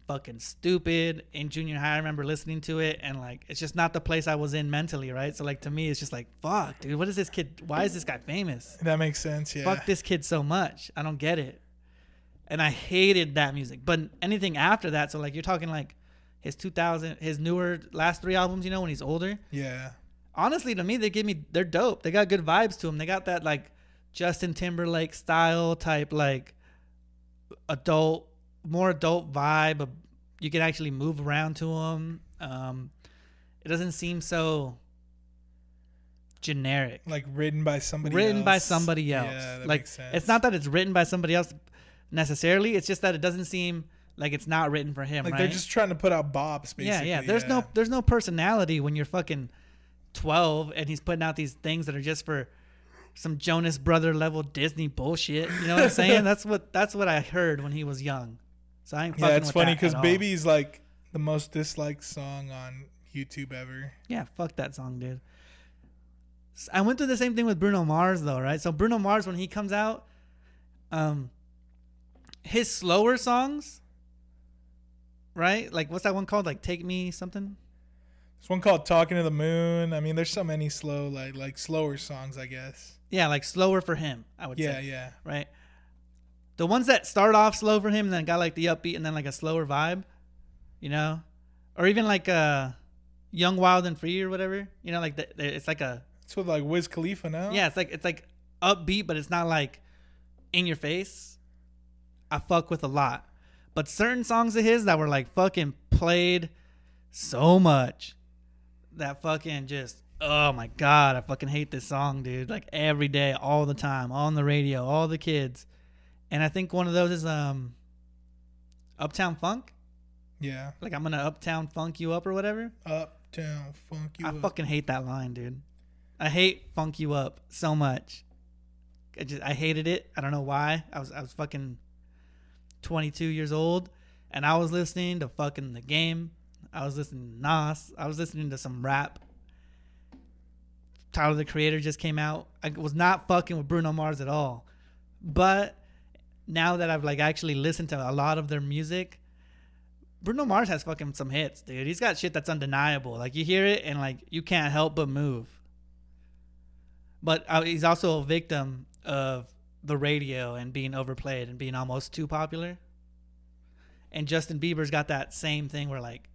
fucking stupid. In junior high, I remember listening to it and like it's just not the place I was in mentally, right? So like to me, it's just like fuck, dude. What is this kid? Why is this guy famous? That makes sense. Yeah. Fuck this kid so much. I don't get it. And I hated that music. But anything after that, so like you're talking like his 2000, his newer last three albums, you know, when he's older. Yeah. Honestly, to me, they give me they're dope. They got good vibes to them. They got that like Justin Timberlake style type like adult, more adult vibe. You can actually move around to them. Um, it doesn't seem so generic Like written by somebody written else. by somebody else. Yeah, that like makes sense. it's not that it's written by somebody else necessarily. It's just that it doesn't seem like it's not written for him. like right? they're just trying to put out bops basically. yeah, yeah. There's no there's no personality when you're fucking twelve and he's putting out these things that are just for some Jonas Brother level Disney bullshit. You know what I'm saying? that's what that's what I heard when he was young. So I ain't fucking Yeah, it's funny because. Baby's like the most disliked song on YouTube ever. Yeah, fuck that song, dude. I went through the same thing with Bruno Mars though, right? So Bruno Mars when he comes out, um his slower songs, right? Like what's that one called? Like Take Me something? There's one called "Talking to the Moon." I mean, there's so many slow, like like slower songs, I guess. Yeah, like slower for him, I would Yeah, say. yeah. Right? The ones that start off slow for him and then got like the upbeat and then like a slower vibe, you know? Or even like uh Young Wild and Free or whatever. You know, like the, the- it's like a It's with like Wiz Khalifa now. Yeah, it's like it's like upbeat, but it's not like in your face. I fuck with a lot. But certain songs of his that were like fucking played so much that fucking just oh my god, I fucking hate this song, dude. Like every day, all the time, on the radio, all the kids. And I think one of those is um Uptown Funk. yeah. Like I'm gonna Uptown Funk you up or whatever. Uptown Funk you. I Up. fucking hate that line, dude. I hate "funk you up" so much. I just I hated it. I don't know why. I was I was fucking 22 years old, and I was listening to fucking the game. I was listening to Nas. I was listening to some rap. Tyler the Creator just came out. I was not fucking with Bruno Mars at all, but now that I've like actually listened to a lot of their music, Bruno Mars has fucking some hits, dude. He's got shit that's undeniable. Like you hear it and like you can't help but move. But uh, he's also a victim of the radio and being overplayed and being almost too popular. And Justin Bieber's got that same thing where like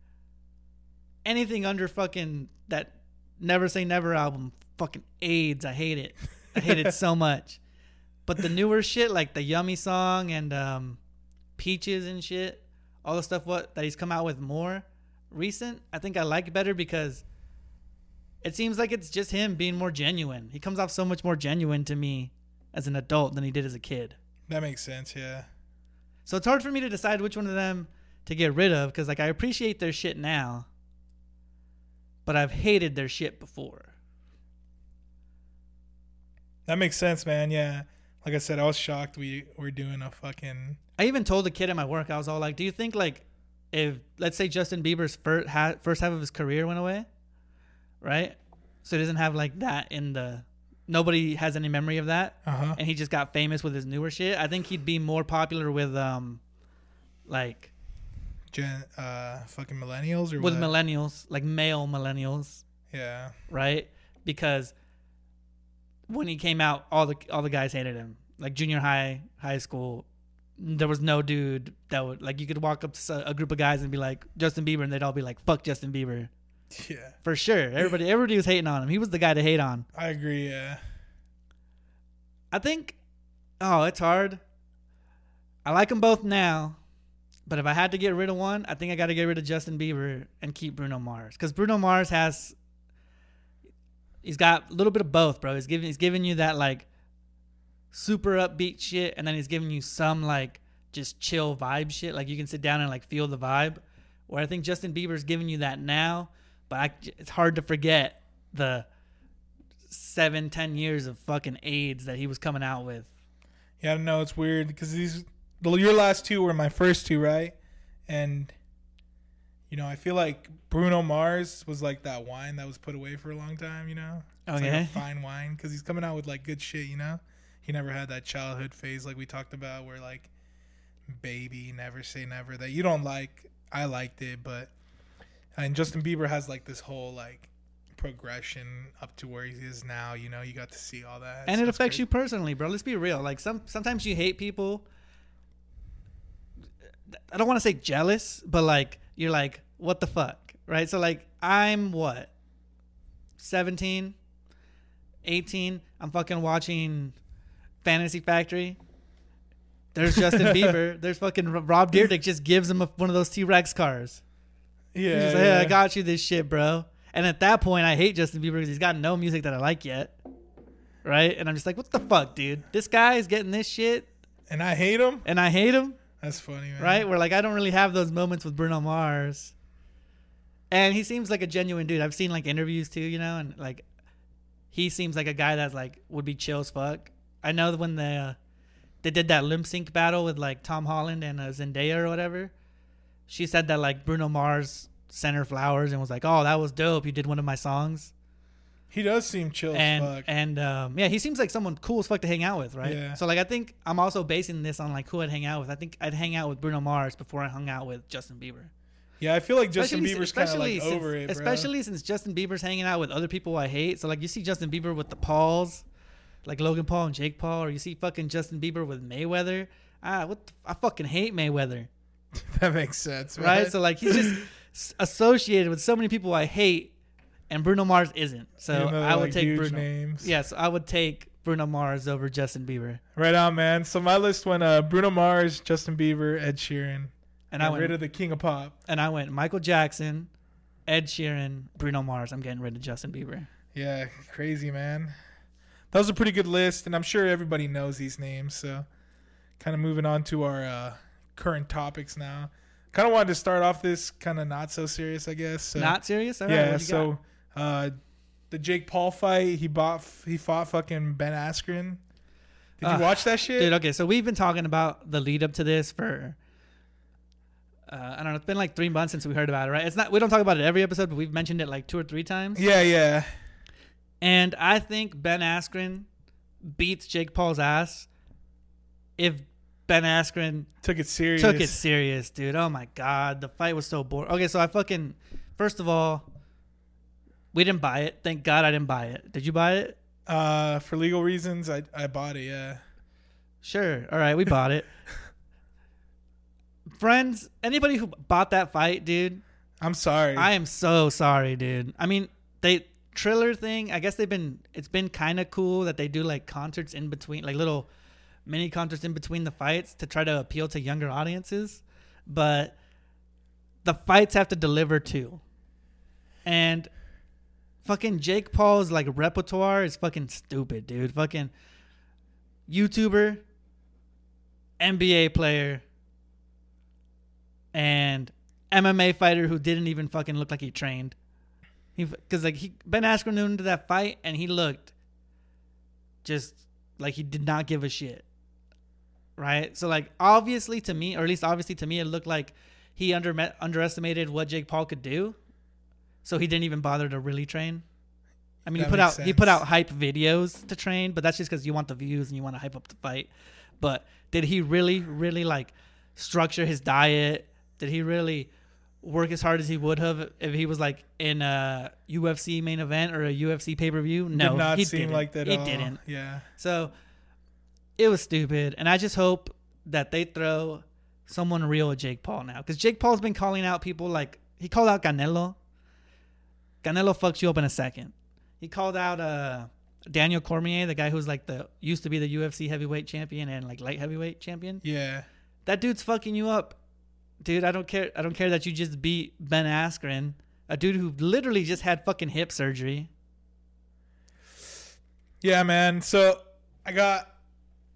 anything under fucking that Never Say Never album, fucking AIDS. I hate it. I hate it so much. But the newer shit, like the Yummy song and um, Peaches and shit, all the stuff what that he's come out with more recent, I think I like better because it seems like it's just him being more genuine. He comes off so much more genuine to me as an adult than he did as a kid. That makes sense. Yeah. So it's hard for me to decide which one of them to get rid of because like I appreciate their shit now, but I've hated their shit before. That makes sense, man. Yeah. Like I said, I was shocked we were doing a fucking. I even told the kid at my work, I was all like, "Do you think like if let's say Justin Bieber's first first half of his career went away, right? So he doesn't have like that in the nobody has any memory of that, Uh huh. and he just got famous with his newer shit. I think he'd be more popular with um, like Gen, uh, fucking millennials or with what? millennials, like male millennials, yeah. right? Because when he came out, all the all the guys hated him. Like junior high, high school, there was no dude that would like you could walk up to a group of guys and be like Justin Bieber, and they'd all be like, "Fuck Justin Bieber." Yeah. For sure, everybody everybody was hating on him. He was the guy to hate on. I agree. Yeah. I think, oh, it's hard. I like them both now, but if I had to get rid of one, I think I got to get rid of Justin Bieber and keep Bruno Mars because Bruno Mars has, he's got a little bit of both, bro. He's giving he's giving you that like super upbeat shit, and then he's giving you some like just chill vibe shit. Like you can sit down and like feel the vibe. Where I think Justin Bieber's giving you that now, but I, it's hard to forget the seven, ten years of fucking AIDS that he was coming out with. Yeah, I don't know. It's weird because these the, your last two were my first two, right? And you know, I feel like Bruno Mars was like that wine that was put away for a long time. You know, it's like Okay. a fine wine because he's coming out with like good shit. You know, he never had that childhood phase like we talked about, where like baby, never say never that you don't like. I liked it, but and Justin Bieber has like this whole like progression up to where he is now. You know, you got to see all that, and so it affects crazy. you personally, bro. Let's be real. Like some sometimes you hate people. I don't want to say jealous, but like you're like, what the fuck, right? So like I'm what, 17, 18. I'm fucking watching Fantasy Factory. There's Justin Bieber. There's fucking Rob Dyrdek just gives him a, one of those T Rex cars. He's Yeah, just like, hey, I got you this shit, bro. And at that point, I hate Justin Bieber because he's got no music that I like yet. Right? And I'm just like, what the fuck, dude? This guy is getting this shit and I hate him. and I hate him. That's funny, man. Right? Where like I don't really have those moments with Bruno Mars. And he seems like a genuine dude. I've seen like interviews too, you know, and like he seems like a guy that's like would be chill as fuck. I know that when they uh, they did that lip sync battle with like Tom Holland and uh, Zendaya or whatever, she said that like Bruno Mars sent her flowers and was like, "Oh, that was dope. You did one of my songs." He does seem chill and as fuck. and um, yeah, he seems like someone cool as fuck to hang out with, right? Yeah. So like, I think I'm also basing this on like who I'd hang out with. I think I'd hang out with Bruno Mars before I hung out with Justin Bieber. yeah, I feel like Justin Especially- Bieber's kind of like since- over it, bro. Especially since Justin Bieber's hanging out with other people I hate. So like, you see Justin Bieber with the Pauls, like Logan Paul and Jake Paul, or you see fucking Justin Bieber with Mayweather. Ah, what? The, I fucking hate Mayweather, that makes sense, right? right? So like, he's just associated with so many people I hate, and Bruno Mars isn't. So though they're, I would like, take Bruno. names. Yes, I would take Bruno Mars over Justin Bieber. Right on, man. So my list went uh, Bruno Mars, Justin Bieber, Ed Sheeran. And I went rid of the king of pop. and I went Michael Jackson, Ed Sheeran, Bruno Mars. I'm getting rid of Justin Bieber. Yeah, crazy, man. That was a pretty good list, and I'm sure everybody knows these names. So, kind of moving on to our uh, current topics now. Kind of wanted to start off this kind of not so serious, I guess. So, Not serious? All right, yeah. So, uh, the Jake Paul fight, he bought, he fought fucking Ben Askren. Did you Ah, watch that shit? dude. Okay, so we've been talking about the lead up to this for. Uh, I don't know. It's been like three months since we heard about it, right? It's not. We don't talk about it every episode, but we've mentioned it like two or three times. yeah, yeah. And I think Ben Askren beats Jake Paul's ass if Ben Askren Took it serious. took it serious, dude. Oh my god, the fight was so boring. Okay, so I fucking first of all, we didn't buy it. Thank God I didn't buy it. Did you buy it? Uh, for legal reasons, I I bought it. Yeah. Sure. All right, we bought it. Friends, anybody who bought that fight, dude, I'm sorry. I am so sorry, dude. I mean, they Triller thing. I guess they've been. It's been kind of cool that they do like concerts in between, like little mini concerts in between the fights to try to appeal to younger audiences. But the fights have to deliver too, and fucking Jake Paul's like repertoire is fucking stupid, dude. Fucking YouTuber, NBA player, and MMA fighter who didn't even fucking look like he trained. He because like he Ben Askren went into that fight and he looked just like he did not give a shit. Right? So like obviously to me, or at least obviously to me, it looked like he under underestimated what Jake Paul could do. So he didn't even bother to really train. I mean, That he put out makes he put out hype videos to train, but that's just because you want the views and you want to hype up the fight. But did he really, really like structure his diet? Did he really work as hard as he would have if he was like in a UFC main event or a UFC pay per view? No, Did not he seem didn't. like that. He all. didn't. Yeah. So it was stupid, and I just hope that they throw someone real at Jake Paul now, because Jake Paul's been calling out people like he called out Canelo. Canelo fucks you up in a second. He called out uh, Daniel Cormier, the guy who's like the used to be the UFC heavyweight champion and like light heavyweight champion. Yeah. That dude's fucking you up, dude. I don't care. I don't care that you just beat Ben Askren, a dude who literally just had fucking hip surgery. Yeah, man. So I got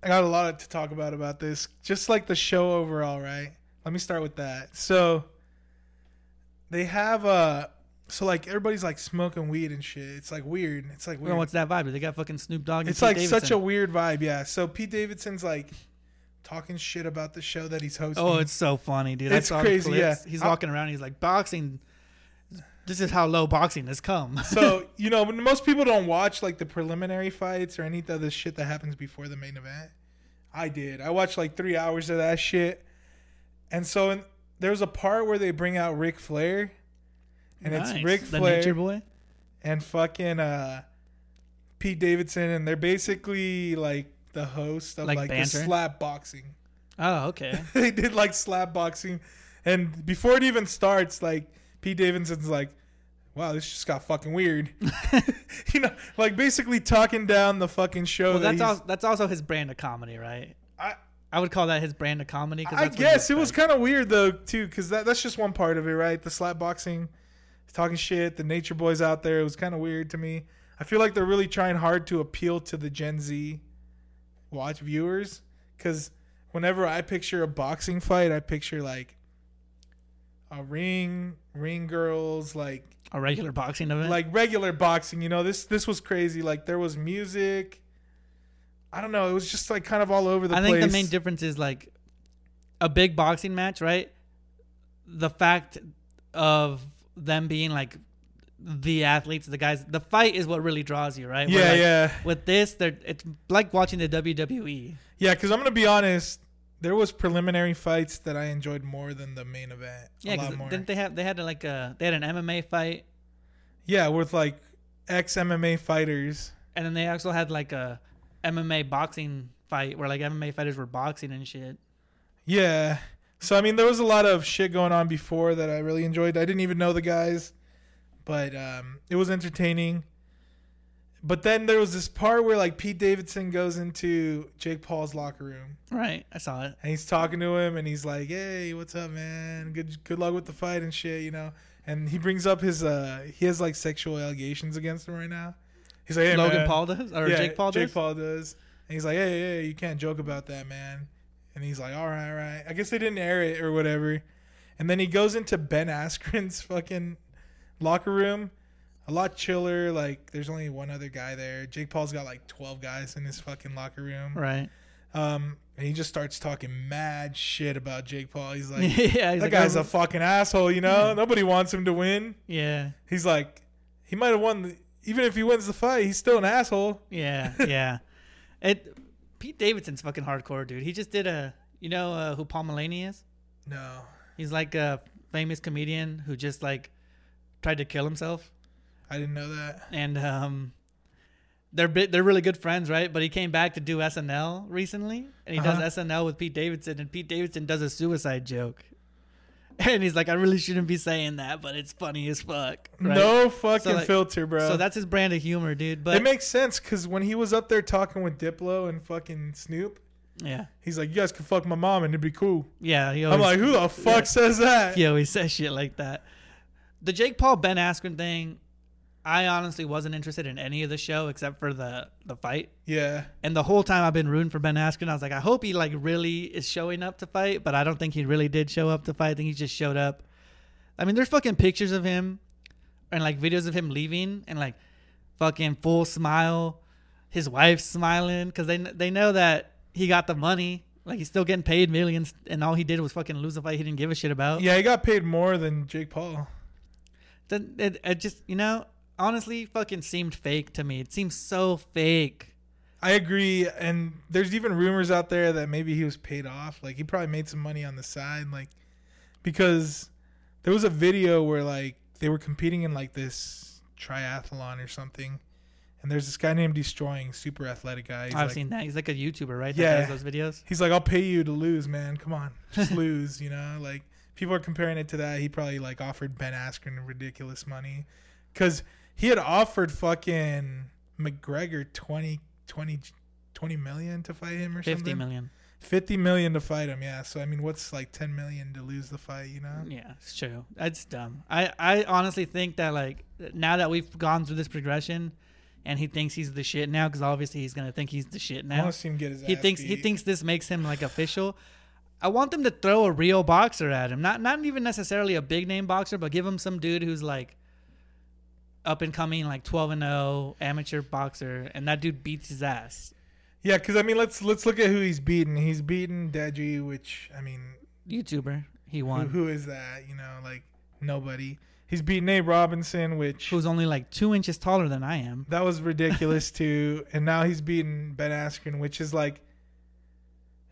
I got a lot to talk about about this. Just like the show overall, right? Let me start with that. So they have uh so like everybody's like smoking weed and shit. It's like weird. It's like weird. Well, what's that vibe? They got fucking Snoop Dogg. And it's Pete like Davidson. such a weird vibe, yeah. So Pete Davidson's like talking shit about the show that he's hosting. Oh, it's so funny, dude. It's crazy, clips. yeah. He's I- walking around. He's like, boxing. This is how low boxing has come. so you know most people don't watch like the preliminary fights or any of the shit that happens before the main event i did i watched like three hours of that shit and so in, there was a part where they bring out Ric flair and Nice. it's Ric the flair Nature Boy. and fucking uh pete davidson and they're basically like the host of Like like, the slap boxing Oh, okay. they did like slap boxing and before it even starts like pete davidson's like wow this just got fucking weird you know like basically talking down the fucking show well, that that's also that's also his brand of comedy, right? I, I would call that his brand of comedy. I guess it was kind of weird though too because that, that's just one part of it right the slap boxing talking shit the nature boys out there it was kind of weird to me i feel like they're really trying hard to appeal to the gen z watch viewers because whenever i picture a boxing fight i picture like a ring ring girls like a regular boxing event. like regular boxing you know this this was crazy like there was music i don't know it was just like kind of all over the I place think the main difference is like a big boxing match, right? The fact of them being like the athletes, the guys, the fight is what really draws you, right? Yeah like, yeah With this, they're it's like watching the. WWE. Yeah, because I'm gonna be honest. There was preliminary fights that I enjoyed more than the main event. Yeah, a lot more. didn't they have they had like a they had an MMA fight, yeah, with like ex MMA fighters. and then they also had like a MMA boxing fight where like MMA fighters were boxing and shit. Yeah. So I mean, there was a lot of shit going on before that I really enjoyed. I didn't even know the guys, but um, it was entertaining. But then there was this part where like Pete Davidson goes into Jake Paul's locker room Right, I saw it. and he's talking to him and he's like, "Hey, what's up, man? Good good luck with the fight and shit, you know." And he brings up his uh he has like sexual allegations against him right now. He's like, "Hey, Logan man." Paul does or Yeah, Jake Paul does. Jake Paul does. And he's like, "Hey, hey, you can't joke about that, man." And he's like, "All right, all right." I guess they didn't air it or whatever. And then he goes into Ben Askren's fucking locker room. A lot chiller. Like, there's only one other guy there. Jake Paul's got like 12 guys in his fucking locker room. Right. Um, and he just starts talking mad shit about Jake Paul. He's like, yeah, he's that like, guy's "Oh, a fucking asshole, you know? Nobody wants him to win. yeah, He's like, he might have won. The, even if he wins the fight, he's still an asshole. yeah, yeah. It Pete Davidson's fucking hardcore, dude. He just did a You know uh, who Paul Mulaney is? No. He's like a famous comedian who just like tried to kill himself, I didn't know that. and um, they're bi- they're really good friends, right? But he came back to do SNL recently, and he Uh-huh. does SNL with Pete Davidson, and Pete Davidson does a suicide joke, and he's like, "I really shouldn't be saying that, but it's funny as fuck." right? No fucking So, like- filter, bro. So that's his brand of humor, dude. But it makes sense because when he was up there talking with Diplo and fucking Snoop, yeah, he's like, "You guys can fuck my mom and it'd be cool." yeah. He I'm like, "Who the fuck yeah. says that?" he always says shit like that. The Jake Paul Ben Askren thing, I honestly wasn't interested in any of the show except for the the fight. Yeah. And the whole time I've been rooting for Ben Askren. I was like, I hope he like really is showing up to fight, but I don't think he really did show up to fight. I think he just showed up. I mean, there's fucking pictures of him and like videos of him leaving and like fucking full smile, his wife smiling because they they know that he got the money. Like he's still getting paid millions, and all he did was fucking lose a fight he didn't give a shit about. Yeah, he got paid more than Jake Paul. Then it, it just you know honestly fucking seemed fake to me. It seems so fake. I agree, and there's even rumors out there that maybe he was paid off. Like he probably made some money on the side, like because there was a video where like they were competing in like this triathlon or something, and there's this guy named Deestroying, super athletic guy. He's I've like, seen that. He's like a YouTuber, right? Yeah. Those videos. He's like, I'll pay you to lose, man. Come on, just lose. You know, like people are comparing it to that. He probably like offered Ben Askren ridiculous money because he had offered fucking McGregor 20, 20, 20 million to fight him or Fifty something. million. 50 million to fight him, yeah. So I mean, what's like 10 million to lose the fight, you know? Yeah, it's true. That's dumb. I, I honestly think that like now that we've gone through this progression, and he thinks he's the shit now because obviously he's gonna think he's the shit now. I want to see him get his He ass thinks he thinks this makes him like official. I want them to throw a real boxer at him, not not even necessarily a big name boxer, but give him some dude who's like up and coming, like twelve and zero amateur boxer, and that dude beats his ass. Yeah, because I mean, let's let's look at who he's beaten. He's beaten Deji, which I mean, YouTuber, he who, won. who is that? You know, like nobody. He's beaten Nate Robinson, which Who's only like two inches taller than I am. that was ridiculous too. And now he's beaten Ben Askren, which is like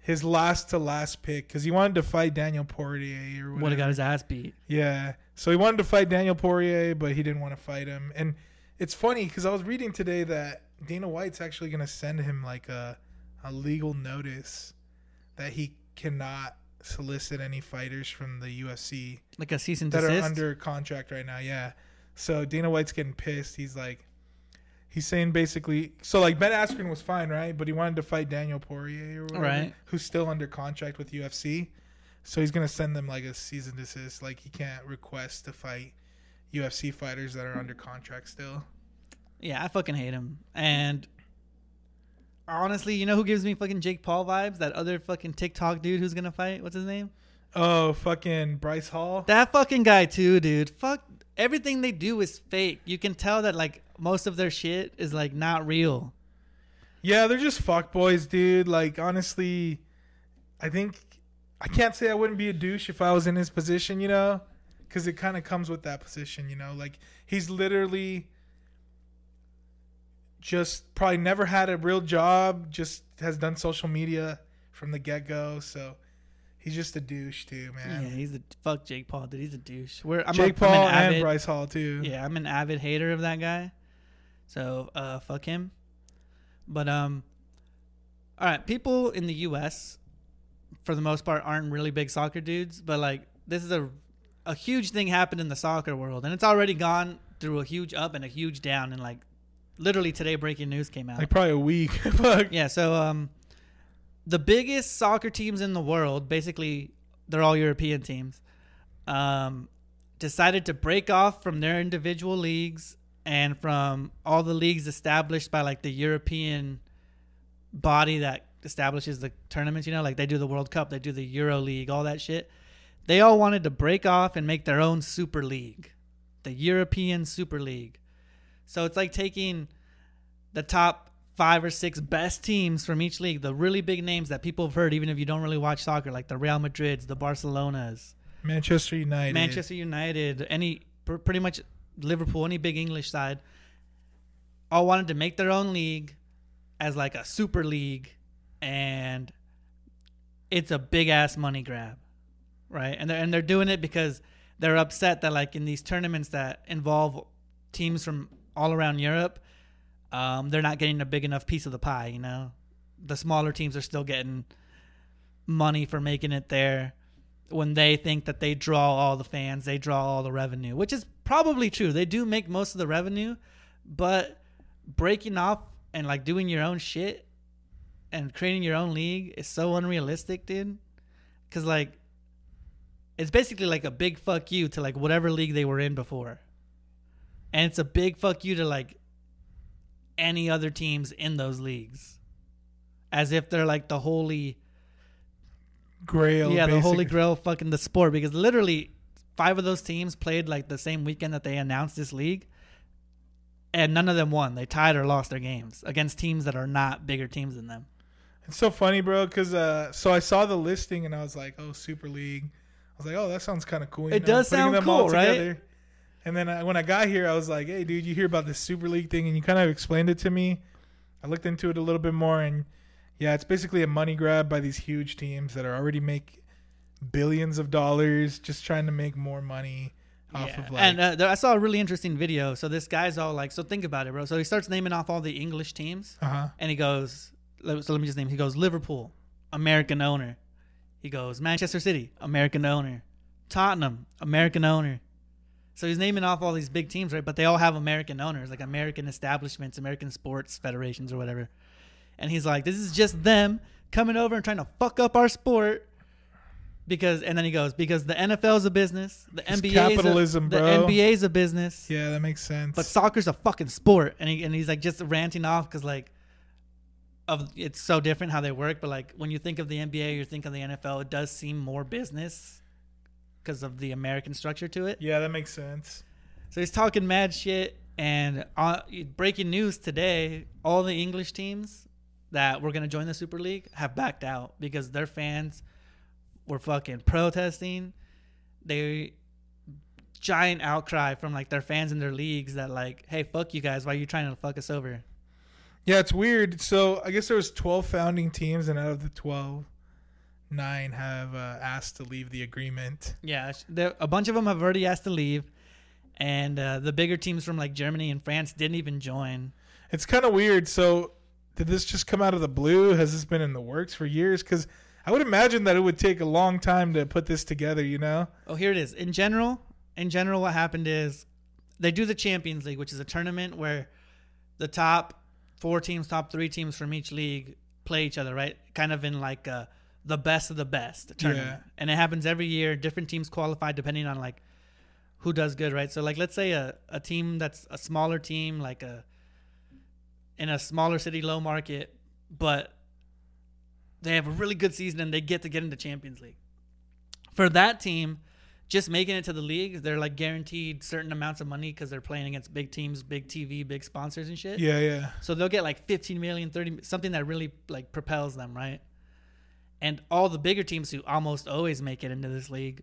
his last to last pick because he wanted to fight Daniel Poirier or Would have got his ass beat. Yeah. So he wanted to fight Daniel Poirier, but he didn't want to fight him. And it's funny because I was reading today that Dana White's actually going to send him like a, a legal notice that he cannot solicit any fighters from the UFC Like a cease and that desist. are under contract right now. Yeah. So Dana White's getting pissed. He's like, he's saying basically, so like Ben Askren was fine, right? But he wanted to fight Daniel Poirier or whatever, Right. who's still under contract with UFC. So he's gonna send them like a cease and desist. Like he can't request to fight UFC fighters that are under contract still. Yeah, I fucking hate him. And honestly, you know who gives me fucking Jake Paul vibes? That other fucking TikTok dude who's gonna fight. What's his name? Oh, fucking Bryce Hall. That fucking guy too, dude. Fuck everything they do is fake. You can tell that like most of their shit is like not real. Yeah, they're just fuck boys, dude. Like honestly, I think I can't say I wouldn't be a douche if I was in his position, you know, because it kind of comes with that position, you know. Like he's literally just probably never had a real job, just has done social media from the get go, so he's just a douche too, man. Yeah, he's a fuck Jake Paul, dude. He's a douche. We're I'm Jake a, I'm Paul and avid, Bryce Hall too. Yeah, I'm an avid hater of that guy. So uh fuck him. But um all right, people in the US for the most part aren't really big soccer dudes, but like this is a a huge thing happened in the soccer world and it's already gone through a huge up and a huge down and like literally today breaking news came out. Like probably a week. Yeah, so um, the biggest soccer teams in the world, basically, they're all European teams, um, decided to break off from their individual leagues and from all the leagues established by like the European body that establishes the tournaments. You know, like they do the World Cup, they do the Euro League, all that shit. They all wanted to break off and make their own Super League, the European Super League. So it's like taking the top five or six best teams from each league, the really big names that people have heard, even if you don't really watch soccer, like the Real Madrids, the Barcelonas, Manchester United. Manchester United, any pr- pretty much Liverpool, any big English side, all wanted to make their own league as like a super league, and it's a big ass money grab, right? And they're and they're doing it because they're upset that like in these tournaments that involve teams from all around Europe, um, they're not getting a big enough piece of the pie. You know, the smaller teams are still getting money for making it there. When they think that they draw all the fans, they draw all the revenue, which is probably true. They do make most of the revenue, but breaking off and like doing your own shit and creating your own league is so unrealistic, dude. Cause like it's basically like a big fuck you to like whatever league they were in before. And it's a big fuck you to like any other teams in those leagues. As if they're like the holy Grail. Yeah, the holy grail of fucking the sport because literally five of those teams played like the same weekend that they announced this league. And none of them won. They tied or lost their games against teams that are not bigger teams than them. It's so funny, bro. Because uh, so I saw the listing and I was like, oh, Super League. I was like, oh, that sounds kind of cool. you It know, does putting sound them cool, right? And then I, when I got here, I was like, hey, dude, you hear about this Super League thing? And you kind of explained it to me. I looked into it a little bit more, and yeah, it's basically a money grab by these huge teams that are already make billions of dollars, just trying to make more money off Yeah. of like. and uh, I saw a really interesting video. So this guy's all like, so think about it, bro. So he starts naming off all the English teams, uh huh. and he goes, so let me just name. He goes Liverpool, American owner. He goes Manchester City, American owner. Tottenham, American owner. So he's naming off all these big teams, right? But they all have American owners, like American establishments, American sports federations, or whatever. And he's like, this is just them coming over and trying to fuck up our sport. Because and then he goes because the NFL is a business, the NBA capitalism, is a, the bro. NBA is a business, Yeah, that makes sense. but soccer's a fucking sport, and he, and he's like just ranting off because like of it's so different how they work. But like when you think of the NBA, you think of the NFL, it does seem more business because of the American structure to it. yeah, that makes sense. So he's talking mad shit. And uh, breaking news today: all the English teams that were gonna join the Super League have backed out because their fans were fucking protesting. They giant outcry from like their fans in their leagues that like, hey, fuck you guys, why are you trying to fuck us over? Yeah, it's weird. So I guess there was 12 founding teams, and out of the 12, nine have uh, asked to leave the agreement. Yeah, there, a bunch of them have already asked to leave, and uh, the bigger teams from like Germany and France didn't even join. It's kind of weird. So did this just come out of the blue? Has this been in the works for years? Because I would imagine that it would take a long time to put this together. You know? Oh, here it is. In general, in general, what happened is they do the Champions League, which is a tournament where the top four teams, top three teams from each league play each other, right? Kind of in like uh, the best of the best tournament, Yeah. and it happens every year. Different teams qualify depending on like who does good, right? So like let's say a, a team that's a smaller team, like a in a smaller city, low market, but they have a really good season and they get to get into Champions League. For that team, just making it to the league, they're like guaranteed certain amounts of money because they're playing against big teams, big TV, big sponsors and shit. Yeah, yeah. So they'll get like 15 million, 30 something that really like propels them, right? And all the bigger teams who almost always make it into this league,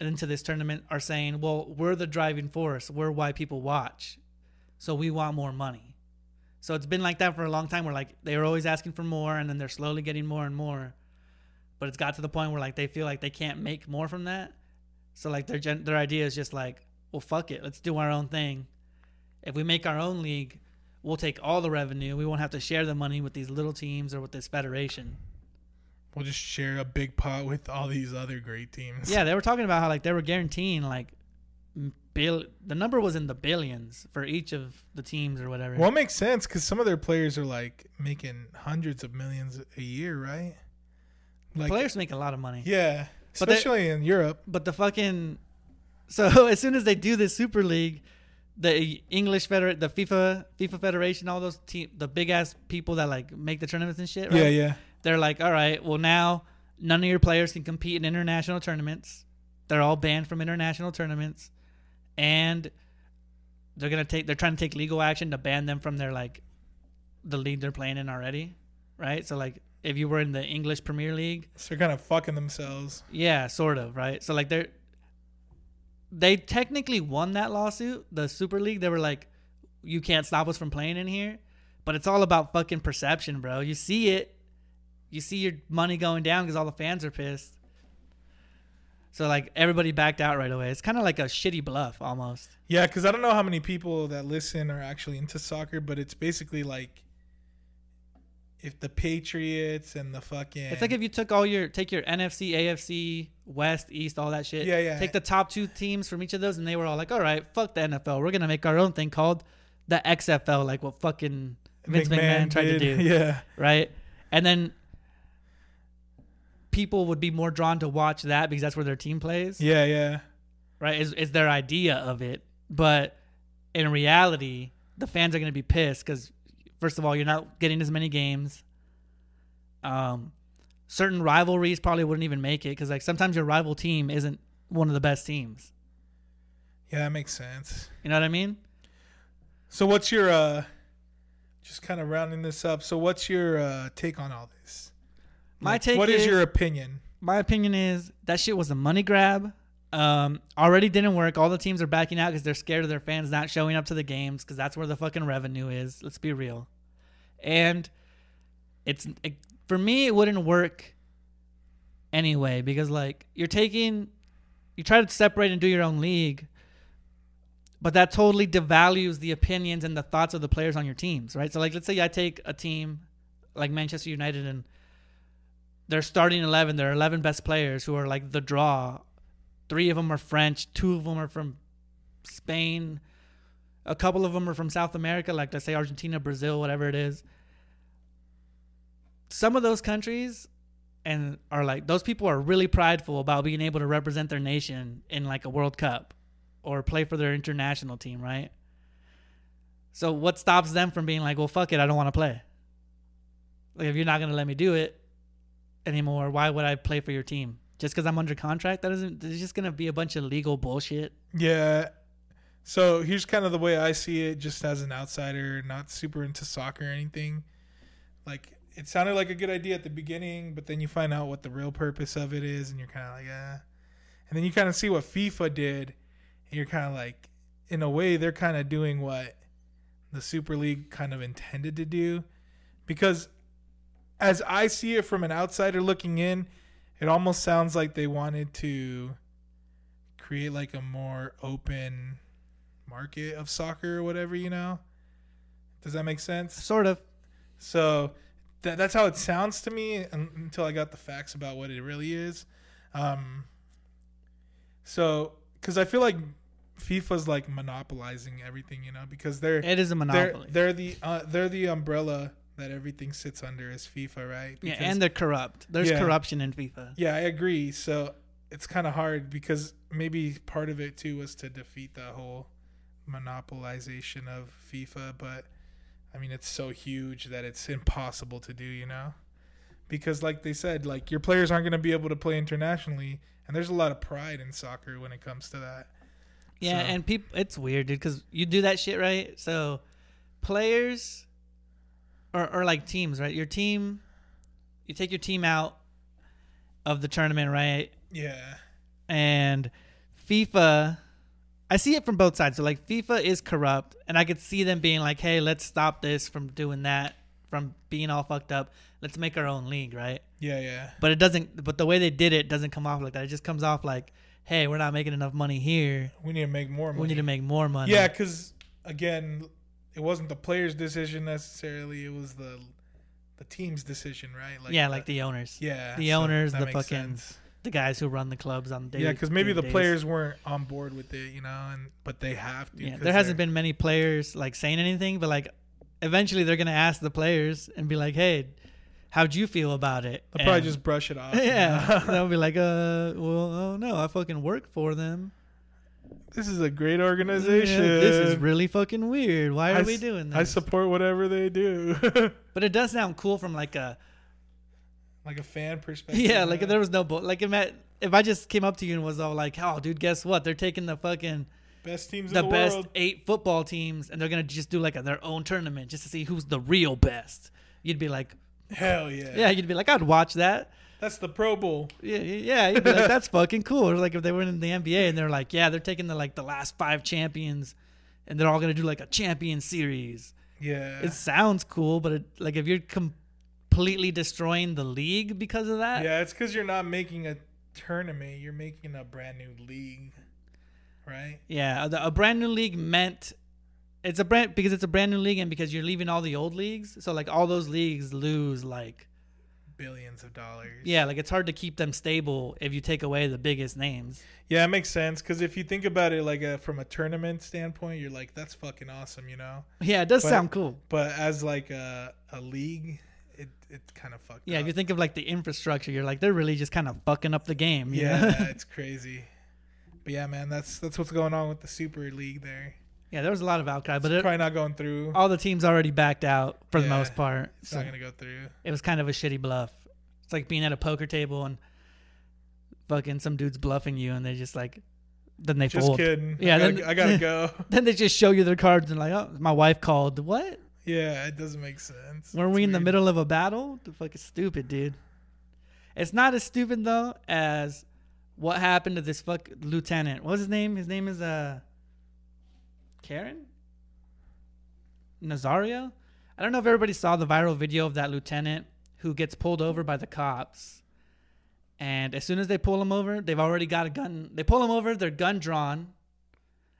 into this tournament are saying, "Well, we're the driving force. We're why people watch. So we want more money." So it's been like that for a long time where like they were always asking for more and then they're slowly getting more and more. But it's got to the point where like they feel like they can't make more from that. So like their gen- their idea is just like, "Well, fuck it. Let's do our own thing. If we make our own league, we'll take all the revenue. We won't have to share the money with these little teams or with this federation. We'll just share a big pot with all these other great teams. Yeah, they were talking about how like they were guaranteeing like bill. The number was in the billions for each of the teams or whatever. Well, it makes sense because some of their players are like making hundreds of millions a year, right? Like, Players make a lot of money. yeah, But they- especially in Europe. But the fucking so as soon as they do this Super League, the English feder, the FIFA FIFA Federation, all those team, the big ass people that like make the tournaments and shit. Right? Yeah, yeah. they're like, all right, well now none of your players can compete in international tournaments. They're all banned from international tournaments, and they're gonna take. They're trying to take legal action to ban them from their like the league they're playing in already, right? So like, if you were in the English Premier League, So they're kind of fucking themselves. yeah, sort of, right? So like they're they technically won that lawsuit, the Super League. They were like, you can't stop us from playing in here, but it's all about fucking perception, bro. You see it, you see your money going down because all the fans are pissed. So like everybody backed out right away. It's kind of like a shitty bluff almost. Yeah, because I don't know how many people that listen are actually into soccer, but it's basically like if the Patriots and the fucking It's like if you took all your take your NFC, AFC, West, East, all that shit. Yeah, yeah. Take the top two teams from each of those, and they were all like, "All right, fuck the NFL. We're gonna make our own thing called the XFL, like what fucking Vince McMahon, tried to do, Yeah, right?" And then people would be more drawn to watch that because that's where their team plays, yeah, yeah. right? Is is their idea of it, but in reality, the fans are gonna be pissed because first of all, you're not getting as many games. Um, certain rivalries probably wouldn't even make it because like sometimes your rival team isn't one of the best teams. Yeah, that makes sense. You know what I mean? So what's your uh just kind of rounding this up. So what's your uh take on all this? My Like, take What is is- your opinion? My opinion is that shit was a money grab. Um, already didn't work. All the teams are backing out because they're scared of their fans not showing up to the games because that's where the fucking revenue is. Let's be real. And it's it, for me, it wouldn't work anyway because like you're taking, you try to separate and do your own league, but that totally devalues the opinions and the thoughts of the players on your teams, right? So like, let's say I take a team like Manchester United and their starting 11 their 11 best players who are like the draw three of them are french two of them are from spain a couple of them are from south america like let's say argentina brazil whatever it is. Some of those countries and are like those people are really prideful about being able to represent their nation in like a world cup or play for their international team right? So what stops them from being like well fuck it i don't want to play. Like if you're not going to let me do it anymore, why would I play for your team? Just because I'm under contract? That isn't. There's just gonna be a bunch of legal bullshit. Yeah. So here's kind of the way I see it, just as an outsider, not super into soccer or anything. Like it sounded like a good idea at the beginning, but then you find out what the real purpose of it is, and you're kind of like, ah. And then you kind of see what FIFA did, and you're kind of like, in a way, they're kind of doing what the Super League kind of intended to do, because as I see it from an outsider looking in, it almost sounds like they wanted to create like a more open market of soccer or whatever, you know? Does that make sense? Sort of. So that, that's how it sounds to me un- until I got the facts about what it really is. Um, so, because I feel like FIFA's like monopolizing everything, you know, because they're It is a they're monopoly. they're the uh, they're the umbrella that everything sits under is FIFA, right? yeah, and they're corrupt. There's Yeah. corruption in FIFA. yeah, I agree. So it's kind of hard because maybe part of it too was to defeat the whole monopolization of FIFA, but I mean it's so huge that it's impossible to do, you know? Because like they said, like your players aren't going to be able to play internationally, and there's a lot of pride in soccer when it comes to that. Yeah, So- and people, it's weird, dude, because you do that shit right. So players or or like teams, right? Your team, you take your team out of the tournament, right? Yeah. and FIFA I see it from both sides. So like FIFA is corrupt and I could see them being like, "Hey, let's stop this from doing that, from being all fucked up. Let's make our own league, right?" Yeah, yeah. But it doesn't but the way they did it doesn't come off like that. It just comes off like, "Hey, we're not making enough money here. We need to make more money. We need to make more money." Yeah, because again, it wasn't the player's decision necessarily; it was the the team's decision, right? yeah, like the owners. yeah, the so owners, the fucking sense. the guys who run the clubs on daily yeah, because maybe the days. players weren't on board with it, you know, and but they have to. Yeah, there hasn't been many players like saying anything, but like eventually they're gonna ask the players and be like, "Hey, how'd you feel about it?" They'll probably just brush it off. you yeah, know? they'll be like, "Uh, well, oh no, I fucking work for them. This is a great Yeah, organization. this is really fucking weird. Why are I we doing this?" I support whatever they do, but it does sound cool from like a like a fan perspective. yeah, like if there was no bull. Like if I, if I just came up to you and was all like, "Oh, dude, guess what? They're taking the fucking." best teams the in the best world. eight football teams, and they're gonna just do like a, their own tournament just to see who's the real best. You'd be like, Hell yeah. yeah, you'd be like, I'd watch that. That's the Pro Bowl. Yeah, yeah, yeah. You'd be like, that's fucking cool. Or like if they were in the NBA and they're like, yeah, they're taking the like the last five champions, and they're all gonna do like a champion series. Yeah. It sounds cool, but it, like if you're completely destroying the league because of that. Yeah, it's because you're not making a tournament. You're making a brand new league, right? Yeah, a brand new league meant it's a brand because it's a brand new league and because you're leaving all the old leagues. So like all those leagues lose like Billions of dollars. yeah, like it's hard to keep them stable if you take away the biggest names. Yeah, it makes sense because if you think about it like a, from a tournament standpoint, you're like, that's fucking awesome, you know. Yeah, it does But- sound cool. But as like a a league, it it kind of fucked. Yeah, up. if you think of like the infrastructure, you're like they're really just kind of fucking up the game. you know? yeah, it's crazy. But yeah, man, that's that's what's going on with the Super League there. Yeah. There was a lot of outcry, but It's it, probably not going through. all the teams already backed out for the most part. It's So not gonna go through. it was kind of a shitty bluff. It's like being at a poker table and fucking some dude's bluffing you, and they just like then they Just fold. kidding. Yeah, I gotta, then- I gotta go. Then they just show you their cards and like, oh, my wife called. What? yeah, it doesn't make sense. Were It's we in the middle of a battle? The fuck is stupid, dude. It's not as stupid though as what happened to this fuck lieutenant. What's his name? His name is uh Caron Nazario. I don't know if everybody saw the viral video of that lieutenant who gets pulled over by the cops. And as soon as they pull him over, they've already got a gun. They pull him over, their gun drawn.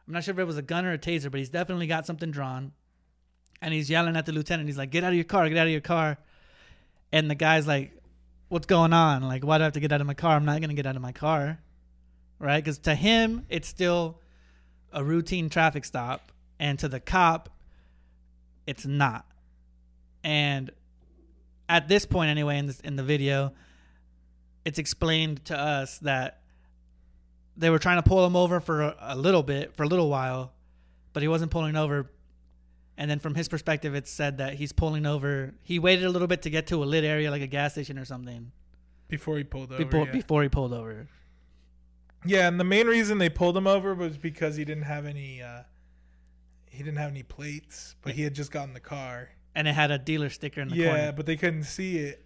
I'm not sure if it was a gun or a taser, but he's definitely got something drawn. And he's yelling at the lieutenant. He's like, "Get out of your car! Get out of your car!" And the guy's like, "What's going on? Like, why do I have to get out of my car? I'm not gonna get out of my car, right? Because to him, it's still a routine traffic stop, and to the cop, it's not. And at this point, anyway, in this in the video, it's explained to us that they were trying to pull him over for a, a little bit, for a little while, but he wasn't pulling over. And then from his perspective, it's said that he's pulling over. He waited a little bit to get to a lit area, like a gas station or something, before he pulled over. before yeah. before he pulled over. Yeah, and the main reason they pulled him over was because he didn't have any uh he didn't have any plates, but he had just gotten the car. And it had a dealer sticker in the Yeah, corner. but they couldn't see it.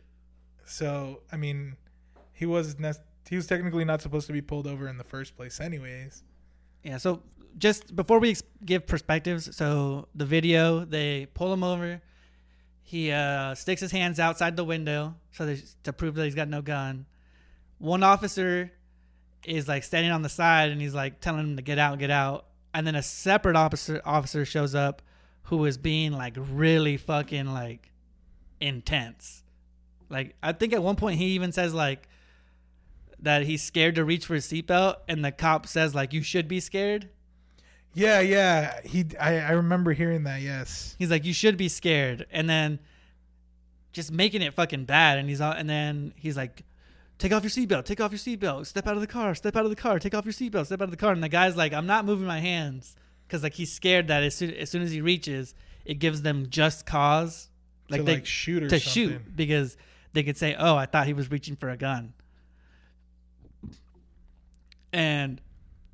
So, I mean, he was ne- he was technically not supposed to be pulled over in the first place anyways. Yeah. So just before we ex- give perspectives, so the video they pull him over. He uh, sticks his hands outside the window so they, to prove that he's got no gun. One officer is like standing on the side and he's like telling him to get out, get out. And then a separate officer officer shows up who is being like really fucking like intense. Like I think at one point he even says like that he's scared to reach for his seatbelt and the cop says like you should be scared. Yeah, yeah. He I, I remember hearing that, yes. He's like you should be scared and then just making it fucking bad and he's all, and then he's like take off your seatbelt, take off your seatbelt, step out of the car, step out of the car, take off your seatbelt, step out of the car and the guy's like I'm not moving my hands cuz like he's scared that as soon as soon as he reaches it gives them just cause like to they like shoot or to something. shoot because they could say, "Oh, I thought he was reaching for a gun," and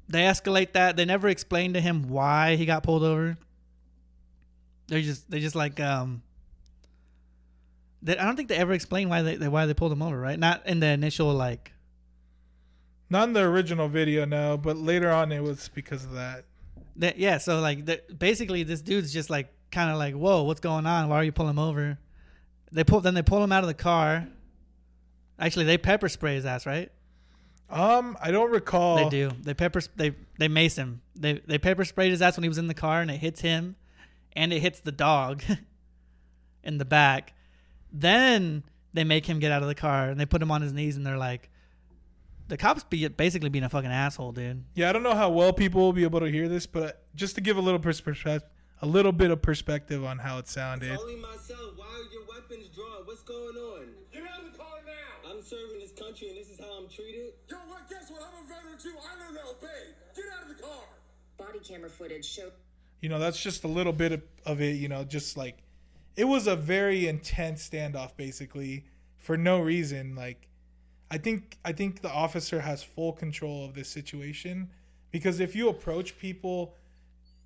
they escalate that. They never explain to him why he got pulled over. They just they just like um. They, I don't think they ever explain why they, they why they pulled him over, right? Not in the initial like. Not in the original video, no, but later on it was because of that. That, yeah, so like the, basically this dude's just like kind of like, "Whoa, what's going on? Why are you pulling him over?" They pull then they pull him out of the car. Actually, they pepper spray his ass, right? Um, I don't recall. They do. They pepper. They they mace him. They they pepper sprayed his ass when he was in the car, and it hits him, and it hits the dog in the back. Then they make him get out of the car, and they put him on his knees, and they're like, the cops be basically being a fucking asshole, dude. Yeah, I don't know how well people will be able to hear this, but just to give a little perspective, a little bit of perspective on how it sounded. Only myself. Why are your weapons drawn? What's going on? Get out of the car now! I'm serving this country and this is how I'm treated. Yo, what? Guess what? I'm a veteran too. I know to obey. Get out of the car. Body camera footage showed You know, that's just a little bit of, of it. You know, just like it was a very intense standoff, basically, for no reason. Like, I think I think the officer has full control of this situation because if you approach people,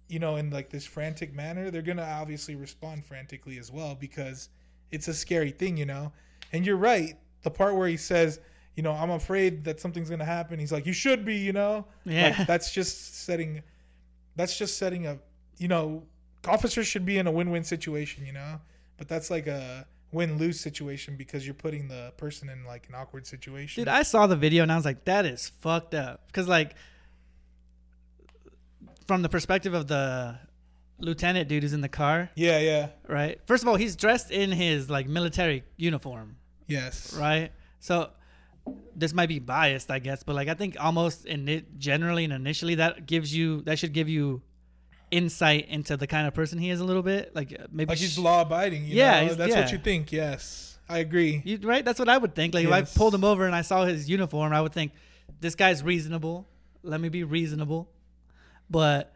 you know, in like this frantic manner, they're gonna obviously respond frantically as well because it's a scary thing, you know. And you're right. The part where he says, you know, I'm afraid that something's gonna happen. He's like, you should be, you know. Yeah. Like, that's just setting. That's just setting a. You know, officers should be in a win-win situation, you know. But that's like a win lose situation because you're putting the person in like an awkward situation. Dude, I saw the video and I was like, that is fucked up. Because, like, from the perspective of the lieutenant dude who's in the car, yeah, yeah, right? First of all, he's dressed in his, like, military uniform, yes, right? So, this might be biased, I guess, but, like, I think almost in it, generally and initially, that gives you, that should give you insight into the kind of person he is a little bit. Like, uh, maybe. Like he's law abiding. Yeah, know? that's yeah. what you think. Yes, I agree. You, right? That's what I would think. Like Yes. if I pulled him over and I saw his uniform, I would think this guy's reasonable. Let me be reasonable. But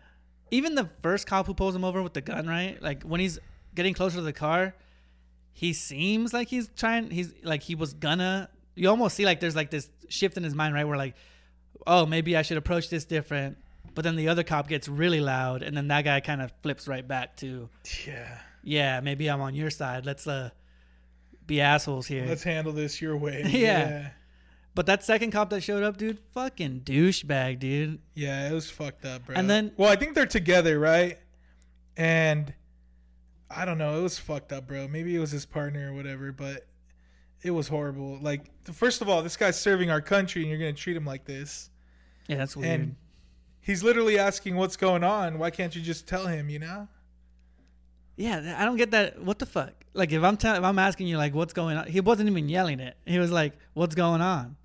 even the first cop who pulls him over with the gun, right? Like when he's getting closer to the car, he seems like he's trying. He's like he was gonna. You almost see like there's like this shift in his mind, right? Where like, oh, maybe I should approach this different. But then the other cop gets really loud, and then that guy kind of flips right back to, Yeah, yeah, maybe I'm on your side. Let's uh be assholes here. let's handle this your way. Yeah. But that second cop that showed up, dude, fucking douchebag, dude. Yeah, it was fucked up, bro. And then- well, I think they're together, right? And I don't know, it was fucked up, bro. Maybe it was his partner or whatever, but it was horrible. Like, first of all, this guy's serving our country, and you're gonna treat him like this. Yeah, that's weird. And he's literally asking what's going on. Why can't you just tell him? You know? yeah, I don't get that. What the fuck? Like, if I'm telling, if I'm asking you like what's going on, he wasn't even yelling it. He was like, "What's going on?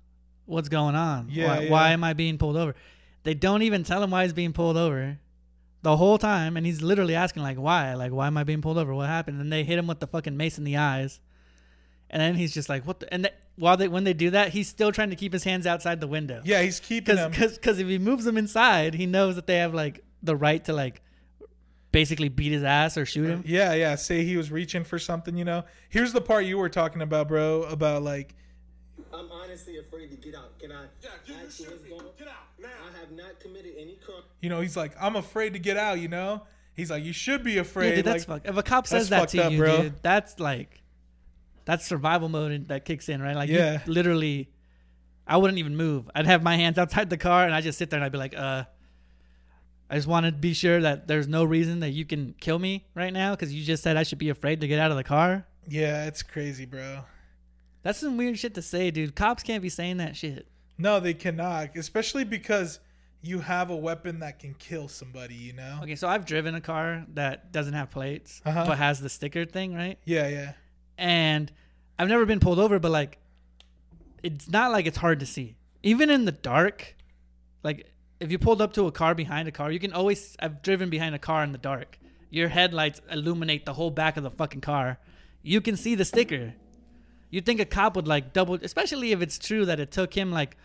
What's going on? Yeah, why, yeah. why am I being pulled over?" They don't even tell him why he's being pulled over the whole time, and he's literally asking like, "Why? Like, why am I being pulled over? What happened?" And they hit him with the fucking mace in the eyes, and then he's just like, "What?" The? And th- while they when they do that, he's still trying to keep his hands outside the window. Yeah, he's keeping because him. because if he moves them inside, he knows that they have like the right to like basically beat his ass or shoot him. Uh, yeah, yeah. Say he was reaching for something, you know. Here's the part you were talking about, bro. About like, I'm honestly afraid to get out. Can I Yeah, you, you ask you should what's be. going on? Get out now. I have not committed any crime. you know, he's like, I'm afraid to get out. You know, he's like, you should be afraid. Yeah, dude, that's like, fuck. If a cop says that to up, you, bro. dude, that's like that's survival mode that kicks in, right? Like, Yeah. literally, I wouldn't even move. I'd have my hands outside the car and I just sit there and I'd be like, uh. I just want to be sure that there's no reason that you can kill me right now because you just said I should be afraid to get out of the car. yeah, it's crazy, bro. That's some weird shit to say, dude. Cops can't be saying that shit. No, they cannot, especially because you have a weapon that can kill somebody. You know. Okay, so I've driven a car that doesn't have plates Uh-huh. but has the sticker thing, right? Yeah, yeah. And I've never been pulled over, but like, it's not like it's hard to see. Even in the dark, like if you pulled up to a car behind a car, you can always. I've driven behind a car in the dark. Your headlights illuminate the whole back of the fucking car. You can see the sticker. You'd think a cop would like double, especially if it's true that it took him like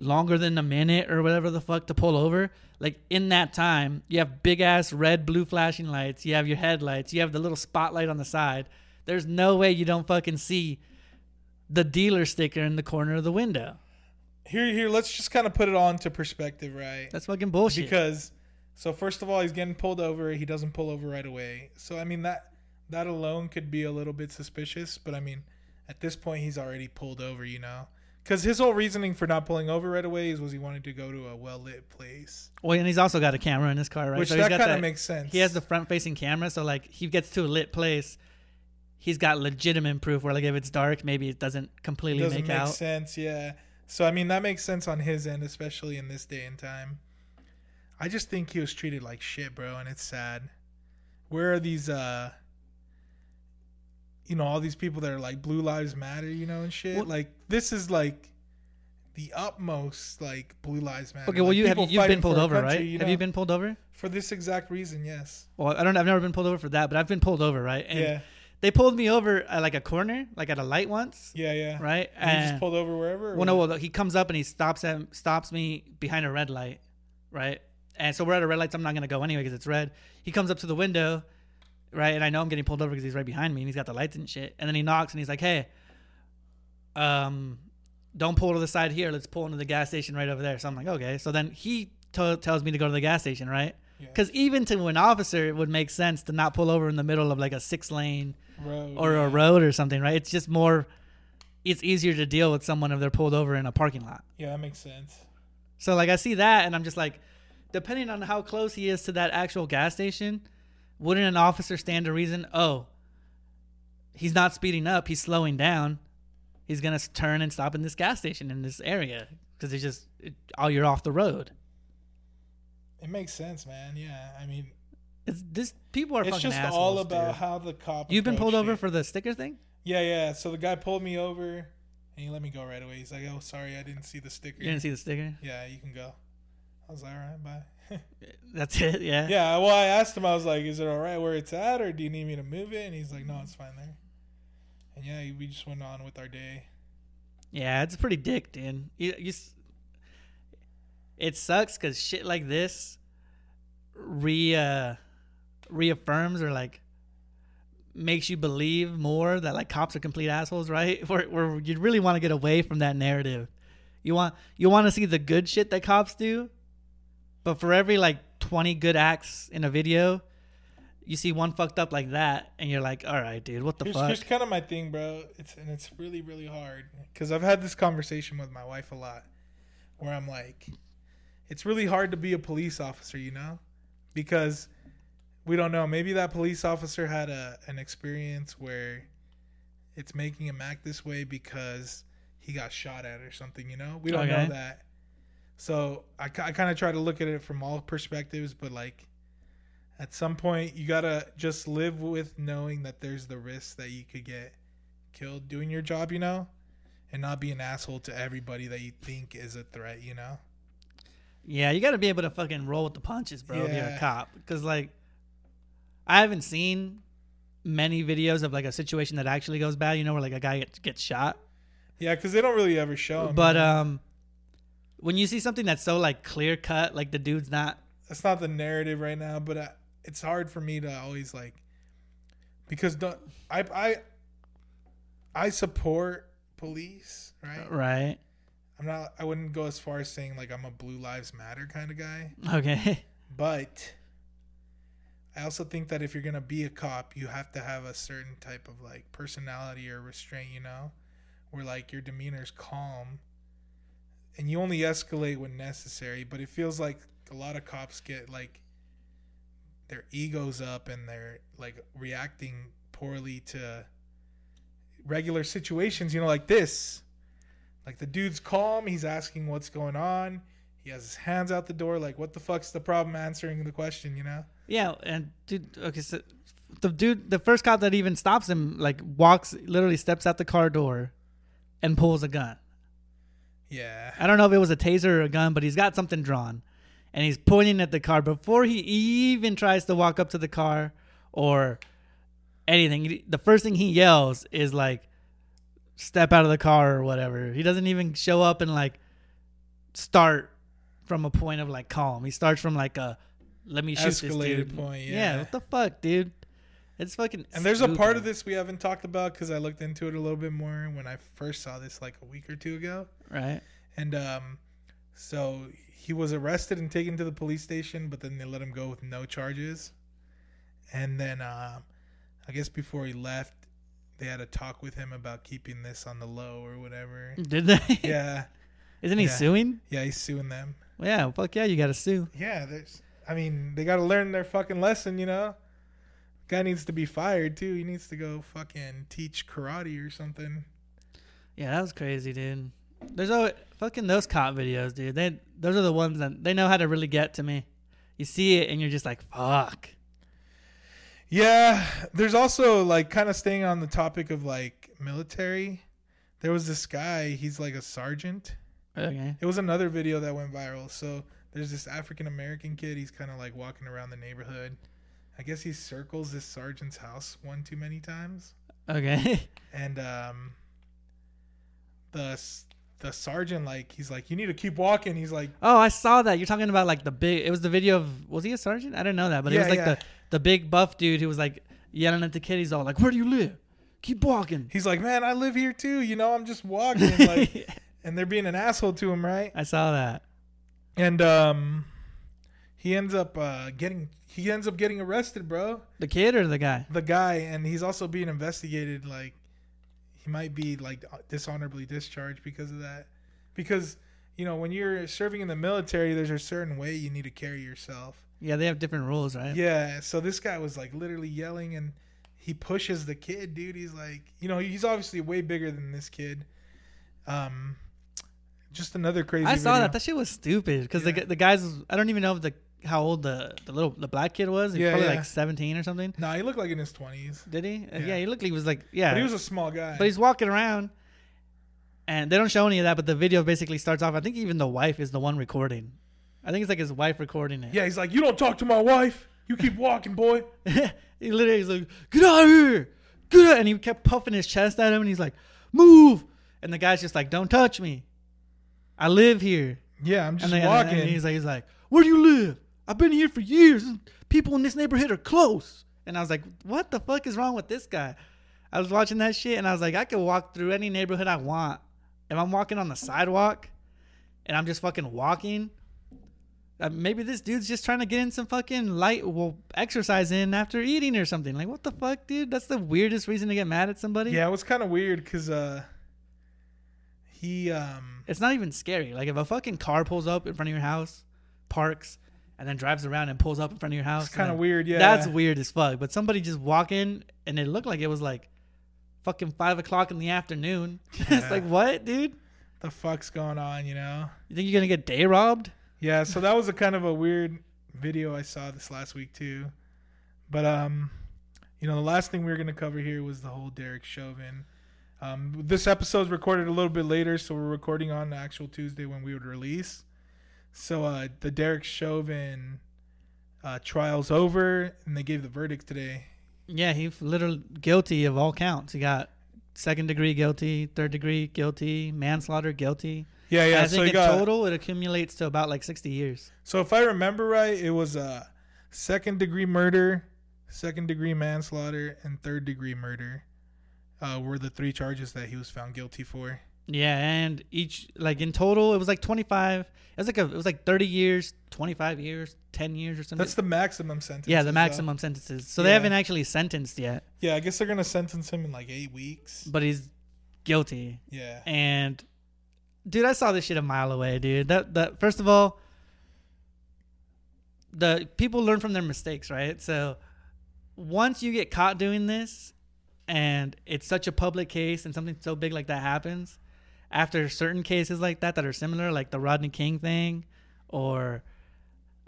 longer than a minute or whatever the fuck to pull over. Like in that time, you have big ass red, blue flashing lights. You have your headlights. You have the little spotlight on the side. There's no way you don't fucking see the dealer sticker in the corner of the window. Here, here. Let's just kind of put it all into perspective, right? That's fucking bullshit. because so first of all he's getting pulled over he doesn't pull over right away so i mean that that alone could be a little bit suspicious but i mean at this point he's already pulled over you know because his whole reasoning for not pulling over right away is was he wanted to go to a well-lit place well, and he's also got a camera in his car, right? which So that kind of makes sense He has the front-facing camera, so like he gets to a lit place. He's got legitimate proof where like if it's dark, maybe it doesn't completely doesn't make, make out. sense yeah so i mean that makes sense on his end especially in this day and time i just think he was treated like shit bro and it's sad where are these uh you know all these people that are like blue lives matter you know and shit Well- like this is like the utmost like blue lives matter Okay, well Like, you have you've been pulled over, country, right? you Have you been pulled over? for this exact reason yes Well, I don't. I've never been pulled over for that, but I've been pulled over, right? And yeah They pulled me over at like a corner, like at a light once, yeah yeah right? and he just pulled over wherever Well, no, well, he comes up and he stops at, stops me behind a red light, right? And so we're at a red light. So I'm not gonna go anyway because it's red. He comes up to the window, right? And I know I'm getting pulled over because he's right behind me and he's got the lights and shit. And then he knocks and he's like, "Hey, um, don't pull to the side here. Let's pull into the gas station right over there." So I'm like, "Okay." So then he t- tells me to go to the gas station, right? Yeah. Because even to an officer, it would make sense to not pull over in the middle of like a six lane Road, or yeah. a road or something, right? It's just more, it's easier to deal with someone if they're pulled over in a parking lot. yeah that makes sense So like I see that and I'm just like, depending on how close he is to that actual gas station, wouldn't an officer stand to reason? Oh, he's not speeding up, he's slowing down. He's gonna turn and stop in this gas station in this area because it's just it, oh, you're off the road. It makes sense, man. Yeah, I mean, It's this people are it's fucking just assholes, all about dude. how the cop. You've been pulled over it. for the sticker thing. Yeah, yeah. So the guy pulled me over, and he let me go right away. He's like, "Oh, sorry, I didn't see the sticker." You didn't see the sticker. Yeah, you can go. I was like, "All right, bye." That's it. Yeah. yeah. Well, I asked him. I was like, "Is it all right where it's at, or do you need me to move it?" And he's like, "No, it's fine there." And yeah, we just went on with our day. Yeah, it's pretty dick, dude. You, you, it sucks because shit like this re uh, reaffirms or like makes you believe more that like cops are complete assholes, right? Where, where you really want to get away from that narrative. You want you want to see the good shit that cops do, but for every like twenty good acts in a video, you see one fucked up like that, and you're like, all right, dude, what the Here's, fuck? here's kind of my thing, bro. It's and it's really really hard because I've had this conversation with my wife a lot, where I'm like, it's really hard to be a police officer, you know, because we don't know. Maybe that police officer had a an experience where it's making him act this way because he got shot at or something. You know, we don't Okay. know that. So I, I kind of try to look at it from all perspectives, but like at some point you gotta just live with knowing that there's the risk that you could get killed doing your job, you know, and not be an asshole to everybody that you think is a threat, you know. Yeah, you got to be able to fucking roll with the punches, bro. If you're a cop, because like, I haven't seen many videos of like a situation that actually goes bad. You know, where like a guy gets, gets shot. Yeah, because they don't really ever show But you know? um, when you see something that's so like clear cut, like the dude's not. that's not the narrative right now. But uh, it's hard for me to always like because the, I I I support police, right? Right. I'm not. I wouldn't go as far as saying like I'm a Blue Lives Matter kind of guy. Okay. But I also think that if you're gonna be a cop, you have to have a certain type of like personality or restraint, you know, where like your demeanor's calm, and you only escalate when necessary. But it feels like a lot of cops get like their egos up and they're like reacting poorly to regular situations, you know, like this. Like the dude's calm, he's asking what's going on. He has his hands out the door, like, what the fuck's the problem answering the question, you know? Yeah, and dude. Okay, so the dude, the first cop that even stops him, like walks, literally steps out the car door, and pulls a gun. Yeah. I don't know if it was a taser or a gun, but he's got something drawn. And he's pointing at the car before he even tries to walk up to the car or anything. The first thing he yells is like, step out of the car or whatever. He doesn't even show up and like start from a point of like calm. He starts from like a, let me shoot this Escalated dude. point, Yeah. yeah. what the fuck, dude? It's fucking. And there's a part of this we haven't talked about because I looked into it a little bit more when I first saw this like a week or two ago. right? And um, so he was arrested and taken to the police station, but then they let him go with no charges. And then um, I guess before he left, they had a talk with him about keeping this on the low or whatever. Did they? yeah, Isn't he Yeah. suing? yeah, he's suing them. Yeah, fuck yeah, you got to sue. Yeah, there's. I mean, they got to learn their fucking lesson, you know. Guy needs to be fired too. He needs to go fucking teach karate or something. Yeah, that was crazy, dude. There's always fucking those cop videos, dude. They those are the ones that they know how to really get to me. You see it and you're just like, fuck. Yeah, there's also like kind of staying on the topic of like military. There was this guy, he's like a sergeant. Okay. It was another video that went viral. So there's this African American kid, he's kind of like walking around the neighborhood. I guess he circles this sergeant's house one too many times. Okay. And um the the sergeant like he's like you need to keep walking. He's like Oh, I saw that. You're talking about like the big. It was the video of. Was he a sergeant? I don't know that, but it was like yeah. the the big buff dude who was like yelling at the kid. He's all like, "Where do you live? Keep walking." he's like, "Man, I live here too. You know, I'm just walking like and they're being an asshole to him, right? I saw that. and um he ends up uh getting he ends up getting arrested bro The kid or the guy? the guy and he's also being investigated like he might be like dishonorably discharged because of that because you know when you're serving in the military there's a certain way you need to carry yourself Yeah, they have different rules, right? yeah so this guy was like literally yelling and he pushes the kid, dude. He's like, you know, he's obviously way bigger than this kid. Um, just another crazy. I saw video. that. That shit was stupid because Yeah. the the guys. I don't even know if the how old the the little the black kid was. He was Yeah, probably yeah. like seventeen or something. Nah, he looked like in his twenties, Did he? Uh, Yeah. Yeah, he looked like he was like yeah. but he was a small guy. But he's walking around, and they don't show any of that. But the video basically starts off. I think even the wife is the one recording. I think it's like his wife recording it. yeah, he's like, you don't talk to my wife. You keep walking, boy. he literally is like, "Get out of here, get out!" And he kept puffing his chest at him, and he's like, "Move!" And the guy's just like, "Don't touch me. I live here." Yeah, I'm just And, they, walking. and he's like, he's like, "Where do you live? I've been here for years. People in this neighborhood are close." And I was like, "What the fuck is wrong with this guy?" I was watching that shit, and I was like, "I could walk through any neighborhood I want. If I'm walking on the sidewalk, and I'm just fucking walking." Uh, maybe this dude's just trying to get in some fucking light well exercise in after eating or something. Like what the fuck, dude? That's the weirdest reason to get mad at somebody. yeah, it was kind of weird because uh, he um, It's not even scary. Like if a fucking car pulls up in front of your house, parks, and then drives around and pulls up in front of your house. it's kind of weird. Yeah, That's weird as fuck. But somebody just walking and it looked like it was like fucking five o'clock in the afternoon. Yeah. it's like what, dude? the fuck's going on, you know? You think you're gonna get day robbed? Yeah, so that was a kind of a weird video I saw this last week too. But um, you know, the last thing we were gonna cover here was the whole Derek Chauvin. Um, this episode's recorded a little bit later, so we're recording on the actual Tuesday when we would release. So uh, the Derek Chauvin uh, trial's over, and they gave the verdict today. Yeah, he's literally guilty of all counts. He got second degree guilty, third degree guilty, manslaughter guilty. Yeah, yeah. I so think in got total it accumulates to about like sixty years. So if I remember right, it was uh, second degree murder, second degree manslaughter, and third degree murder. Uh, were the three charges that he was found guilty for. Yeah, and each like in total it was like twenty five. It was like a it was like thirty years, twenty five years, ten years or something. That's the maximum sentence. yeah, the though. maximum sentences. So they Yeah. haven't actually sentenced yet, Yeah, I guess they're gonna sentence him in like eight weeks. but he's guilty. Yeah, And dude, I saw this shit a mile away, dude. That that first of all, the people learn from their mistakes, right? So once you get caught doing this and it's such a public case and something so big like that happens, after certain cases like that that are similar, like the Rodney King thing or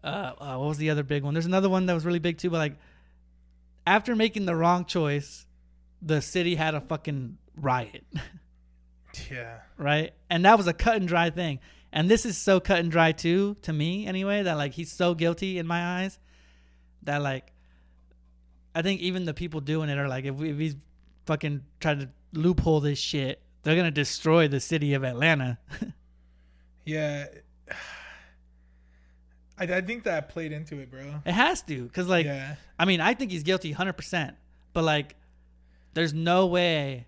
uh, uh, what was the other big one? There's another one that was really big too, but like after making the wrong choice, the city had a fucking riot. yeah, right? And that was a cut and dry thing. And this is so cut and dry too, to me anyway, that like he's so guilty in my eyes that like I think even the people doing it are like, if, we, if he's fucking trying to loophole this shit, they're gonna destroy the city of Atlanta. yeah. I, I think that played into it, bro. it has to, cause like yeah, I mean, I think he's guilty 100%. But like there's no way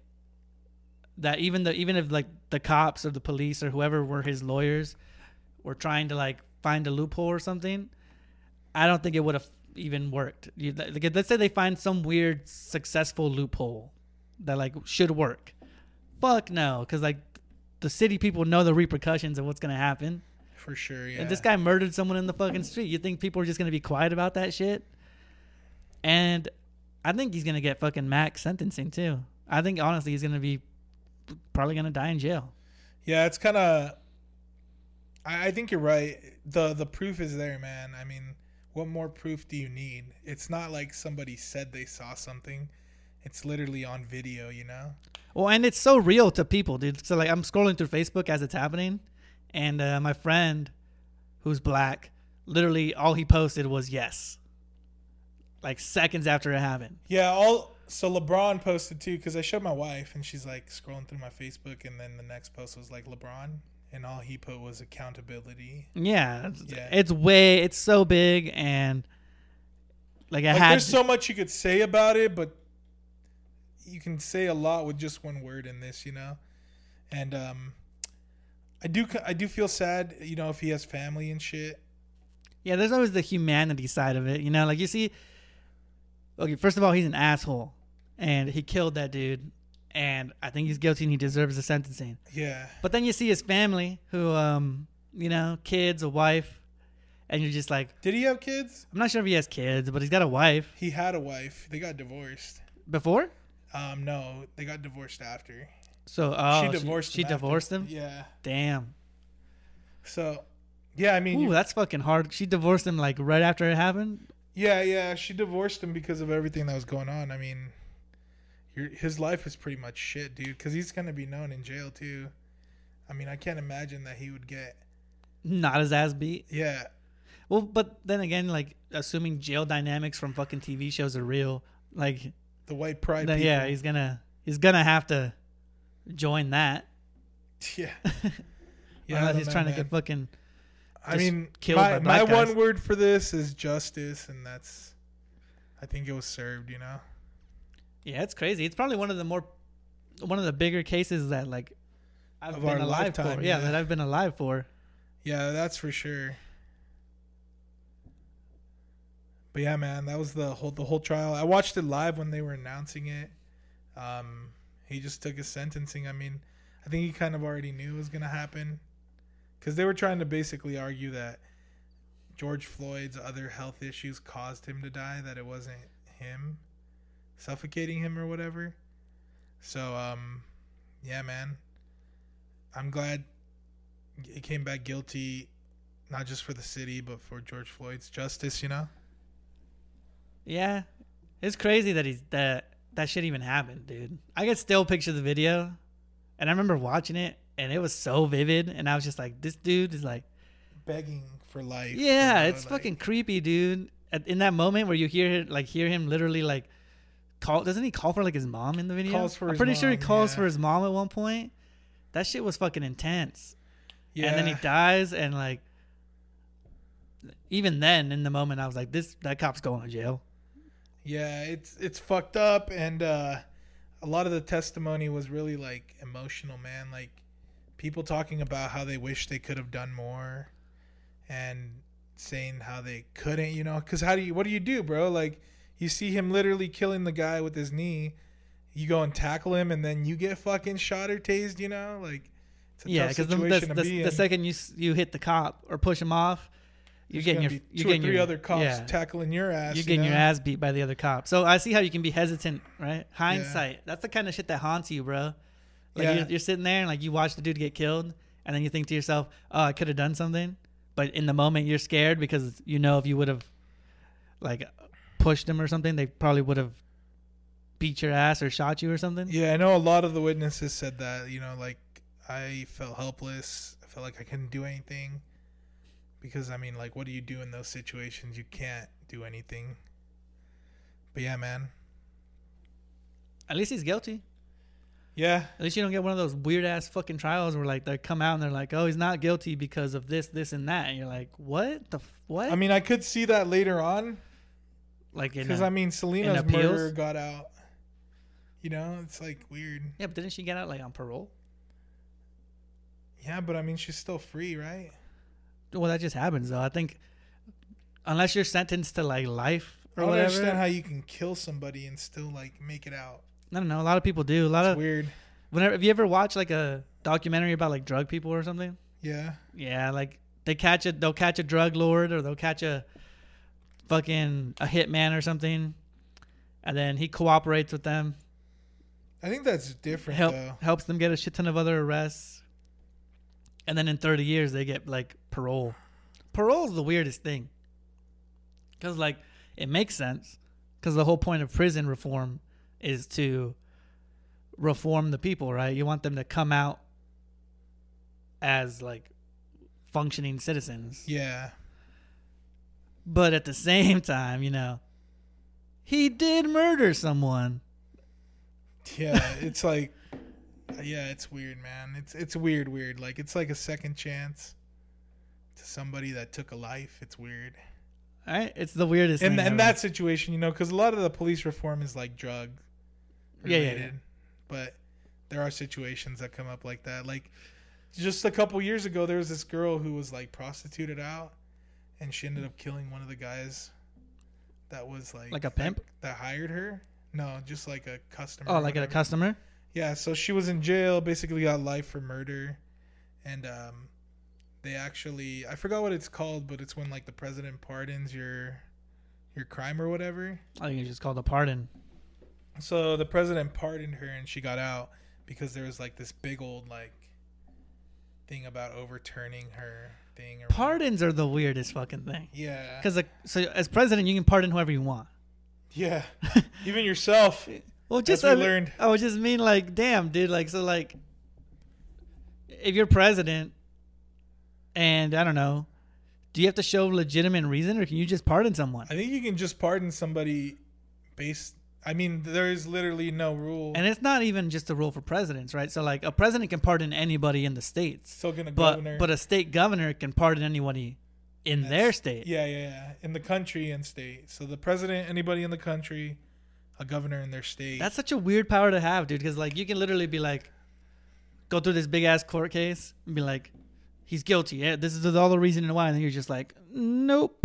that even the even if like the cops or the police or whoever were his lawyers were trying to like find a loophole or something, I don't think it would have even worked. You, like, let's say they find some weird successful loophole that like should work. Fuck no, cuz like the city people know the repercussions of what's to happen. for sure. Yeah, And this guy murdered someone in the fucking street. You think people are just gonna be quiet about that shit? And I think he's gonna get fucking max sentencing too. I think honestly he's gonna be probably gonna die in jail. Yeah, it's kind of. I, I think you're right. the The proof is there, man. I mean, what more proof do you need? It's not like somebody said they saw something. It's literally on video, you know. Well, and it's so real to people, dude. So like I'm scrolling through Facebook as it's happening, and uh, my friend, who's black, literally all he posted was yes. Like seconds after it happened. Yeah, all so LeBron posted too because I showed my wife and she's like scrolling through my Facebook and then the next post was like LeBron and all he put was accountability. Yeah, it's, Yeah. it's way it's so big and like I Like had there's so much you could say about it, but you can say a lot with just one word in this, you know. And um, I do I do feel sad, you know, if he has family and shit. Yeah, there's always the humanity side of it, you know. Like you see, okay, first of all, he's an asshole, and he killed that dude, and I think he's guilty and he deserves the sentencing. Yeah, But then you see his family, who, um, you know, kids, a wife, and you're just like, did he have kids? I'm not sure if he has kids, but he's got a wife. He had a wife. They got divorced. before. Um, no, they got divorced after. So oh, she divorced. She, him after. divorced him. Yeah. Damn. So, yeah, I mean, Ooh, that's fucking hard. She divorced him like right after it happened. yeah, yeah, she divorced him because of everything that was going on. I mean, your, his life is pretty much shit, dude. Because he's gonna be known in jail too. I mean, I can't imagine that he would get. Not his ass beat. Yeah, Well, but then again, like assuming jail dynamics from fucking TV shows are real, like the white pride. people. yeah, he's gonna he's gonna have to join that. yeah. Yeah, unless he's know, trying to get fucking. I mean, killed my, my guys. one word for this is justice, and that's. I think it was served. You know. Yeah, it's crazy. It's probably one of the more, one of the bigger cases that like I've Of been our alive lifetime, for. Yeah, yeah. that I've been alive for. Yeah, that's for sure. But yeah, man, that was the whole the whole trial. I watched it live when they were announcing it. Um, he just took his sentencing. I mean, I think he kind of already knew it was gonna happen, because they were trying to basically argue that George Floyd's other health issues caused him to die. That it wasn't him suffocating him or whatever. So, um, yeah, man, I'm glad he came back guilty, not just for the city, but for George Floyd's justice. You know? Yeah, it's crazy that he's that that shit even happened, dude. I could still picture the video, and I remember watching it, and it was so vivid, and I was just like, this dude is like, Begging for life. yeah, you know, it's like- fucking creepy, dude. At, in that moment where you hear like hear him literally like call, doesn't he call for like his mom in the video? Calls for I'm pretty sure he calls yeah. for his mom at one point. That shit was fucking intense. Yeah. and then he dies and like even then in the moment i was like this that cop's going to jail Yeah, it's it's fucked up, and uh, a lot of the testimony was really like emotional, man. Like people talking about how they wish they could have done more, and saying how they couldn't. You know, because how do you? What do you do, bro? Like you see him literally killing the guy with his knee. You go and tackle him, and then you get fucking shot or tased. You know, like it's a yeah because the, the, the, the second you you hit the cop or push him off you're There's getting your you're getting three your, other cops yeah, tackling your ass. you're you getting your ass beat by the other cop so i see how you can be hesitant right hindsight that's the kind of shit that haunts you bro like Yeah. you're, you're sitting there and like you watch the dude get killed and then you think to yourself oh i could have done something but in the moment you're scared because you know if you would have like pushed him or something they probably would have beat your ass or shot you or something Yeah, I know a lot of the witnesses said that, you know, like I felt helpless. I felt like I couldn't do anything. Because I mean, like what do you do in those situations? You can't do anything. But yeah, man. at least he's guilty Yeah. At least you don't get one of those weird ass fucking trials where like they come out and they're like, "Oh, he's not guilty because of this, this, and that," and you're like, "What the f- what?" I mean, I could see that later on like, because I mean, Selena's appeals? murder got out. You know, it's like weird. yeah, but didn't she get out like on parole? Yeah, but I mean, she's still free, right? Well, that just happens though. I think unless you're sentenced to like life I or don't whatever. understand how you can kill somebody and still like make it out. I don't know. A lot of people do. A lot It's of weird. whenever. Have you ever watched like a documentary about like drug people or something? Yeah. Yeah, like they catch a they'll catch a drug lord or they'll catch a fucking a hitman or something, and then he cooperates with them. I think that's different help though. helps them get a shit ton of other arrests. And then in 30 years they get like parole. Parole is the weirdest thing. Cuz like it makes sense cuz the whole point of prison reform is to reform the people, right? You want them to come out as like functioning citizens. Yeah. But at the same time, you know, he did murder someone. Yeah, it's like, Uh, yeah, it's weird, man. It's it's weird, weird. Like it's like a second chance to somebody that took a life. It's weird. Right? It's the weirdest In thing. in that situation, you know, because a lot of the police reform is like drug Yeah, yeah, related, but there are situations that come up like that. Like just a couple years ago, there was this girl who was like prostituted out, and she ended up killing one of the guys that was like Like a pimp? that, that hired her. No, just like a customer. Oh, like a customer? Yeah, so she was in jail, basically got life for murder, and um, they actually I forgot what it's called, but it's when like the president pardons your your crime or whatever. I think it's just called a pardon. So the president pardoned her and she got out because there was like this big old like thing about overturning her thing. Whatever. Pardons are the weirdest fucking thing. Yeah. Because like, so as president, you can pardon whoever you want. Yeah. Even yourself. Well, just I, learned. I would just mean like, damn, dude. Like, so like, if you're president, and I don't know, do you have to show legitimate reason, or can you just pardon someone? I think you can just pardon somebody based. I mean, there is literally no rule. And it's not even just a rule for presidents, right? So like, a president can pardon anybody in the states, Still gonna but governor. but a state governor can pardon anybody in their state. Yeah, yeah, yeah. In the country and state. So the president, anybody in the country, a governor in their state. That's such a weird power to have, dude. Because like, you can literally be like, go through this big ass court case and be like, he's guilty. Yeah, this is all the reason and why. And then you're just like, nope.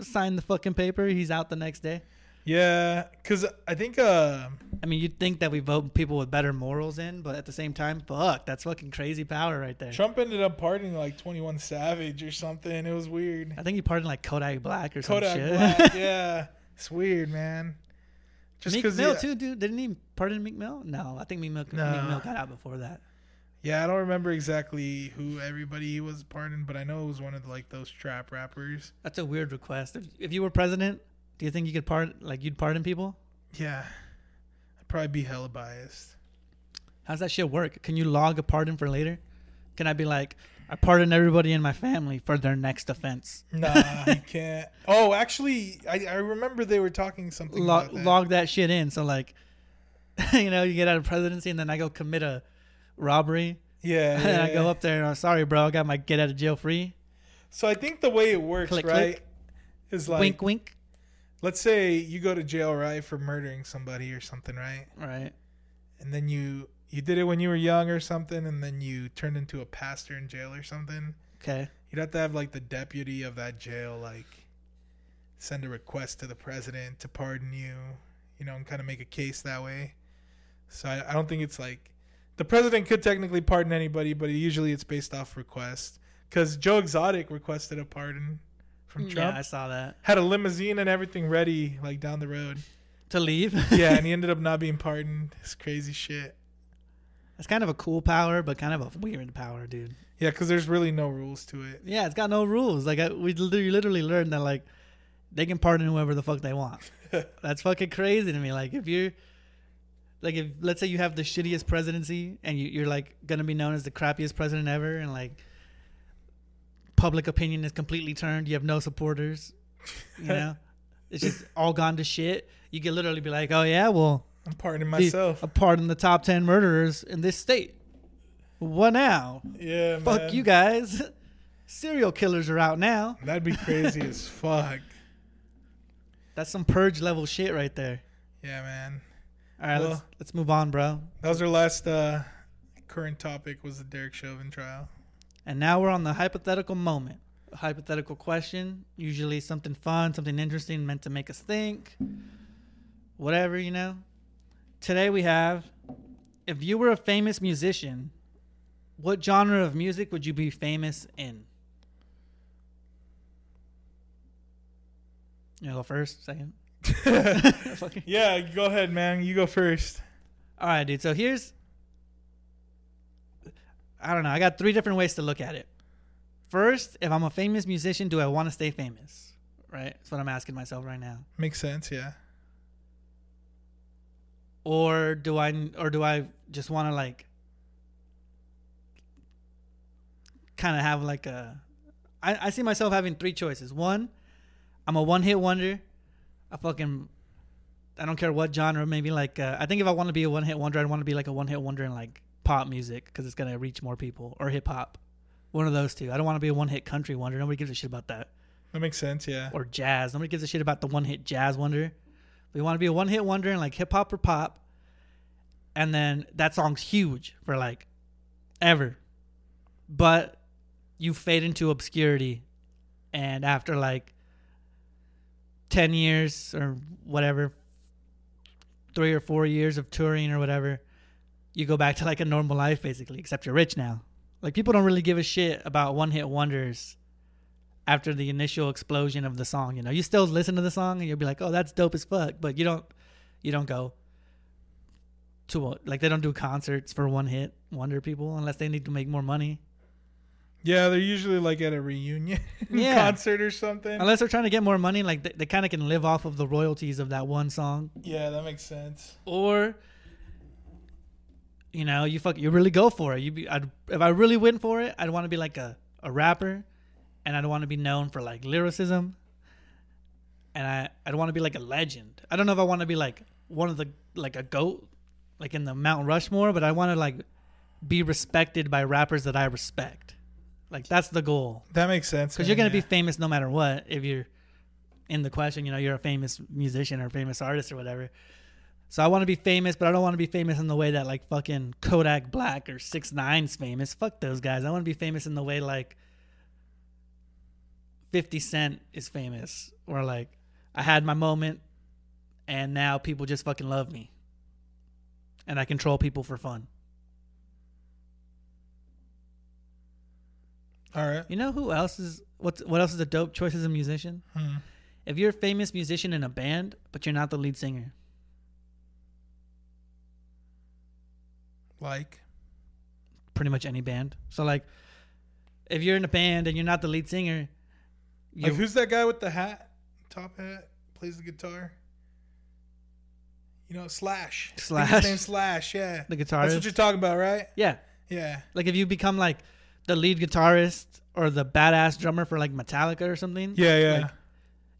Sign the fucking paper. He's out the next day. yeah, because I think uh, I mean, you'd think that we vote people with better morals in, but at the same time, fuck, that's fucking crazy power right there. Trump ended up pardoning like Twenty One Savage or something. It was weird. I think he pardoned like Kodak Black or some Kodak shit. Black. yeah, it's weird, man. Just Meek Mill too, dude. Didn't he pardon Meek Mill? No, I think Meek Mill, No. Meek Mill got out before that. Yeah, I don't remember exactly who everybody was pardoned, but I know it was one of like those trap rappers. That's a weird request. If, if you were president, do you think you could pardon, like, you'd pardon people? Yeah, I'd probably be hella biased. How's that shit work? Can you log a pardon for later? Can I be like, I pardon everybody in my family for their next offense? Nah, you can't. Oh, actually, I, I remember they were talking something Log, about that. log that shit in. So like, you know, you get out of presidency and then I go commit a robbery yeah, and yeah, I go yeah. up there and I'm sorry, bro, I got my get out of jail free. So I think the way it works, Click, right, click. is like, wink, wink. let's say you go to jail, right, for murdering somebody or something, right, Right. and then you you did it when you were young or something, and then you turned into a pastor in jail or something. Okay. You'd have to have like the deputy of that jail like send a request to the president to pardon you, you know, and kind of make a case that way. So I, I don't think it's like the president could technically pardon anybody, but usually it's based off request. Because Joe Exotic requested a pardon from mm, Trump. Yeah, I saw that. had a limousine and everything ready like down the road. To leave. Yeah, and he ended up not being pardoned. It's crazy shit. That's kind of a cool power, but kind of a weird power, dude. Yeah, because there's really no rules to it. Yeah, it's got no rules. Like I, we literally literally learned that like they can pardon whoever the fuck they want. That's fucking crazy to me. Like if you're like if let's say you have the shittiest presidency and you, you're like gonna be known as the crappiest president ever, and like public opinion is completely turned. You have no supporters. You know, it's just all gone to shit. You can literally be like, oh yeah, well, I'm pardoning the- myself. a pardon the top ten murderers in this state. What now? yeah, Fuck man. you guys. Serial killers are out now. That'd be crazy as fuck. That's some purge level shit right there. Yeah, man. All right, let's let's move on, bro. That was our last uh, current topic was the Derek Chauvin trial. And now we're on the hypothetical moment. A hypothetical question, usually something fun, something interesting, meant to make us think. Whatever, you know. Today we have if you were a famous musician, what genre of music would you be famous in? You go first, second? Yeah, go ahead, man. You go first. All right, dude. So here's I don't know. I got three different ways to look at it. First, if I'm a famous musician, do I want to stay famous? Right? That's what I'm asking myself right now. Makes sense, yeah. Or do I or do I just want to like kind of have like a I, I see myself having three choices. One, I'm a one hit wonder. I fucking I don't care what genre. Maybe like uh, I think if I want to be a one hit wonder, I'd want to be like a one hit wonder in like pop music because it's gonna reach more people or hip hop. One of those two. I don't want to be a one hit country wonder. Nobody gives a shit about that. That makes sense, yeah. Or jazz. Nobody gives a shit about the one hit jazz wonder. We want to be a one hit wonder in like hip hop or pop. And then that song's huge for like ever. But you fade into obscurity. And after like 10 years or whatever, three or four years of touring or whatever, you go back to like a normal life basically, except you're rich now. Like people don't really give a shit about one hit wonders after the initial explosion of the song. You know, you still listen to the song and you'll be like, "Oh, that's dope as fuck," but you don't, you don't go, to a, like they don't do concerts for one hit wonder people unless they need to make more money. Yeah, they're usually like at a reunion Yeah. concert or something. Unless they're trying to get more money, like they, they kind of can live off of the royalties of that one song. yeah, that makes sense. or you know you fuck you really go for it you be I'd, if i really went for it i'd want to be like a, a rapper and i'd want to be known for like lyricism and i i'd want to be like a legend. I don't know if i want to be like one of the like a goat like in the mount rushmore but i want to like be respected by rappers that i respect. Like that's the goal. That makes sense. because you're gonna yeah. be famous no matter what if you're in the question you know you're a famous musician or famous artist or whatever. So i want to be famous but i don't want to be famous in the way that like fucking kodak black or six nine's famous. Fuck those guys. I want to be famous in the way like 50 cent is famous or like i had my moment and now people just fucking love me and i control people for fun All right. you know who else is what's what else is a dope choice as a musician Hmm. if you're a famous musician in a band, but you're not the lead singer, Like, pretty much any band. So like, if you're in a band and you're not the lead singer, you like who's that guy with the hat, top hat, plays the guitar? You know, Slash. Slash? His name's Slash. Yeah. the guitarist. That's what you're talking about, right? yeah, Yeah. like if you become like the lead guitarist or the badass drummer for like Metallica or something. Yeah, yeah. Like,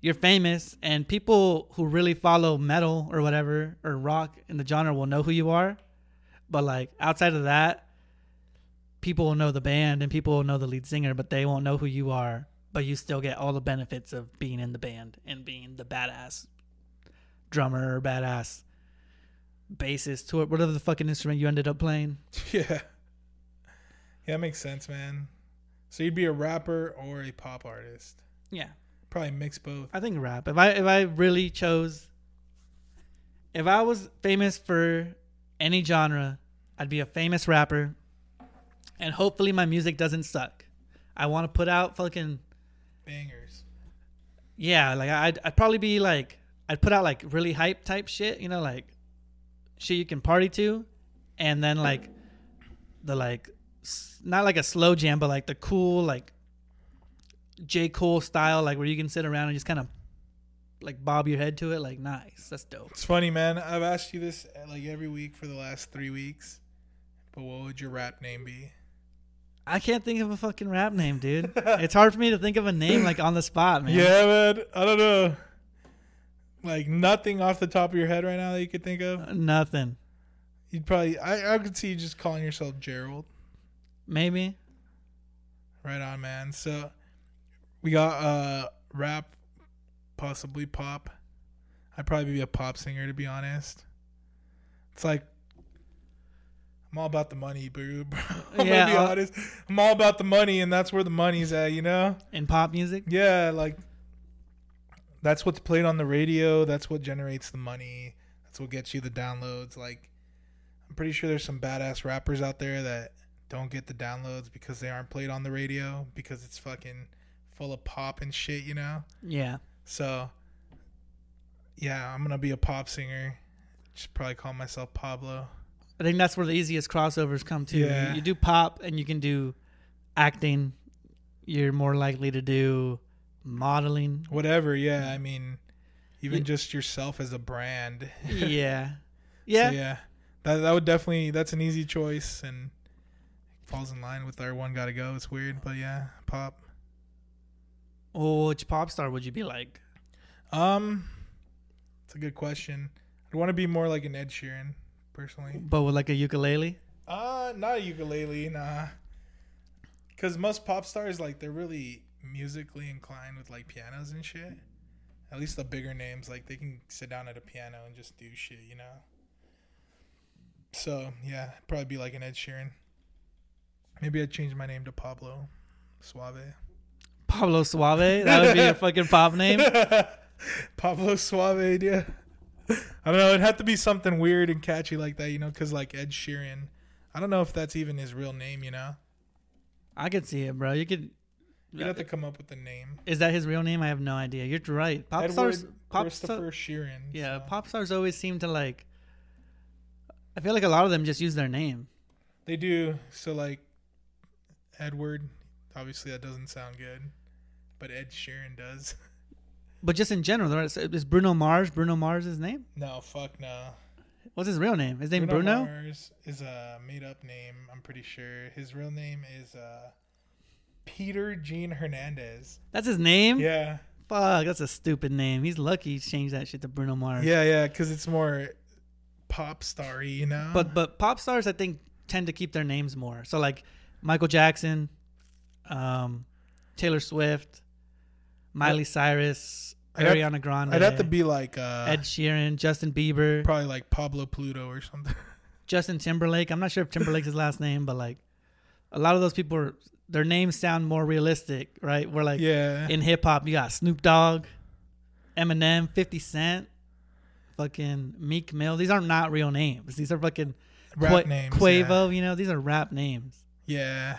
you're famous, and people who really follow metal or whatever or rock in the genre will know who you are. But like outside of that, people will know the band and people will know the lead singer, but they won't know who you are. But you still get all the benefits of being in the band and being the badass drummer or badass bassist or whatever the fucking instrument you ended up playing. yeah. Yeah, that makes sense, man. So you'd be a rapper or a pop artist. Yeah. Probably mix both. I think rap. If I if I really chose if I was famous for any genre, I'd be a famous rapper. And hopefully my music doesn't suck. I want to put out fucking Bangers. yeah, like I'd I'd probably be like I'd put out like really hype type shit, you know, like shit you can party to, and then like the like not like a slow jam, but like the cool like J Cole style, like where you can sit around and just kind of like bob your head to it, like nice, that's dope. It's funny, man. I've asked you this like every week for the last three weeks. But what would your rap name be? I can't think of a fucking rap name, dude. it's hard for me to think of a name like on the spot, man. Yeah, man. I don't know. Like nothing off the top of your head right now that you could think of. Nothing. You'd probably. I, I could see you just calling yourself Gerald. Maybe. Right on, man. So we got uh rap, possibly pop. I'd probably be a pop singer to be honest. It's like I'm all about the money, bro. bro. I'm Yeah, gonna be uh, honest. I'm all about the money, and that's where the money's at. You know? In pop music. Yeah, like that's what's played on the radio. That's what generates the money. That's what gets you the downloads. Like I'm pretty sure there's some badass rappers out there that don't get the downloads because they aren't played on the radio because it's fucking full of pop and shit, you know? Yeah. So yeah, I'm gonna be a pop singer. Just probably call myself Pablo. I think that's where the easiest crossovers come to. Yeah. You, you do pop and you can do acting. You're more likely to do modeling. Whatever, yeah. I mean, even You- just yourself as a brand. yeah. So, Yeah. yeah. That that would definitely that's an easy choice and falls in line with our one gotta go. It's weird, but yeah, pop. Oh, which pop star would you be like? Um, it's a good question. I'd want to be more like an Ed Sheeran, personally. But with like a ukulele? Uh, not a ukulele, nah. Because most pop stars, like, they're really musically inclined with like pianos and shit. At least the bigger names, like, they can sit down at a piano and just do shit, you know. So yeah, probably be like an Ed Sheeran. Maybe I'd change my name to Pablo Suave. Pablo Suave? That would be a fucking pop name? Pablo Suave, yeah. I don't know. It'd have to be something weird and catchy like that, you know, because like Ed Sheeran. I don't know if that's even his real name, you know. I could see it, bro. You could. You'd have to come up with a name. Is that his real name? I have no idea. You're right. Pop Edward stars. Pop Christopher stars. Sheeran. Yeah, so. pop stars always seem to like I feel like a lot of them just use their name. They do. So like Edward, obviously that doesn't sound good, but Ed Sheeran does. But just in general, right? Is Bruno Mars Bruno Mars his name? no, fuck no. What's his real name? His name Bruno? Mars is a made up name. I'm pretty sure his real name is uh, Peter Gene Hernandez. That's his name? Yeah, Fuck, that's a stupid name. He's lucky he changed that shit to Bruno Mars. yeah, yeah. Because it's more pop starry, you know. But but pop stars I think tend to keep their names more. So like Michael Jackson, um, Taylor Swift, Miley Cyrus, I'd have- Ariana Grande. I'd have to be like uh, Ed Sheeran, Justin Bieber, probably like Pablo Pluto or something. Justin Timberlake. I'm not sure if Timberlake's his last name, but like a lot of those people, are, their names sound more realistic, right? We're like yeah, in hip hop, you got Snoop Dogg, Eminem, 50 Cent, fucking Meek Mill. These are not real names. These are fucking rap Qua- names. Quavo. You know, these are rap names. Yeah.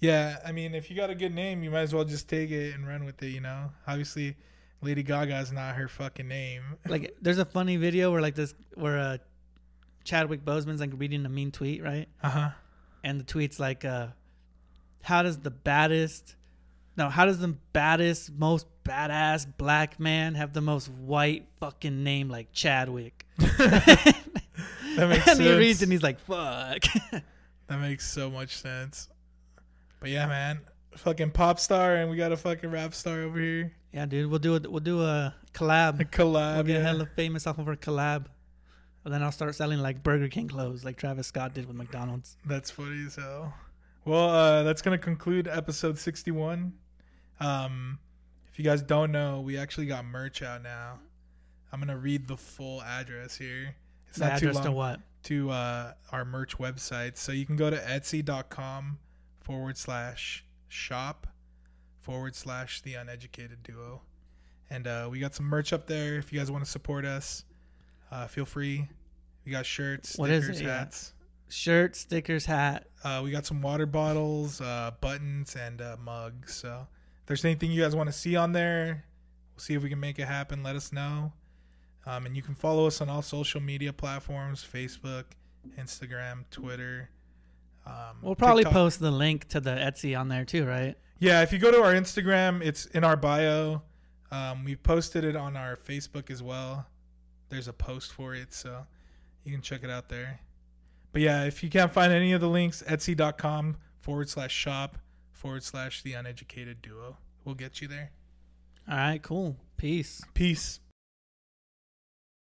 Yeah. I mean, if you got a good name, you might as well just take it and run with it. You know, obviously, Lady Gaga's not her fucking name. Like, there's a funny video where like this, where uh, Chadwick Boseman's like reading a mean tweet, right? Uh huh. And the tweet's like, uh, "How does the baddest, no, how does the baddest, most badass black man have the most white fucking name like Chadwick?" That makes and sense. he reads and he's like, "Fuck." That makes so much sense. But yeah, man, fucking pop star, and we got a fucking rap star over here. yeah, dude, we'll do a we'll do a collab. A collab. We'll get yeah. hella famous off of our collab. And then I'll start selling like Burger King clothes, like Travis Scott did with McDonald's. That's funny as hell. Well, uh, that's gonna conclude episode sixty-one. Um, if you guys don't know, we actually got merch out now. I'm gonna read the full address here. It's The not too long. to what? to uh, our merch website. So you can go to etsy.com forward slash shop forward slash the uneducated duo. And uh, we got some merch up there. If you guys want to support us, uh, feel free. We got shirts, What is stickers, it? Yeah. hats. Shirt, stickers, hat. Uh, we got some water bottles, uh, buttons, and uh, mugs. So if there's anything you guys want to see on there, we'll see if we can make it happen. Let us know. Um, and you can follow us on all social media platforms Facebook, Instagram, Twitter. Um, We'll probably TikTok. post the link to the Etsy on there too, right? Yeah, if you go to our Instagram, it's in our bio. Um, we posted it on our Facebook as well. There's a post for it, so you can check it out there. But yeah, if you can't find any of the links, etsy.com forward slash shop forward slash the uneducated duo. We'll get you there. All right, cool. Peace. Peace.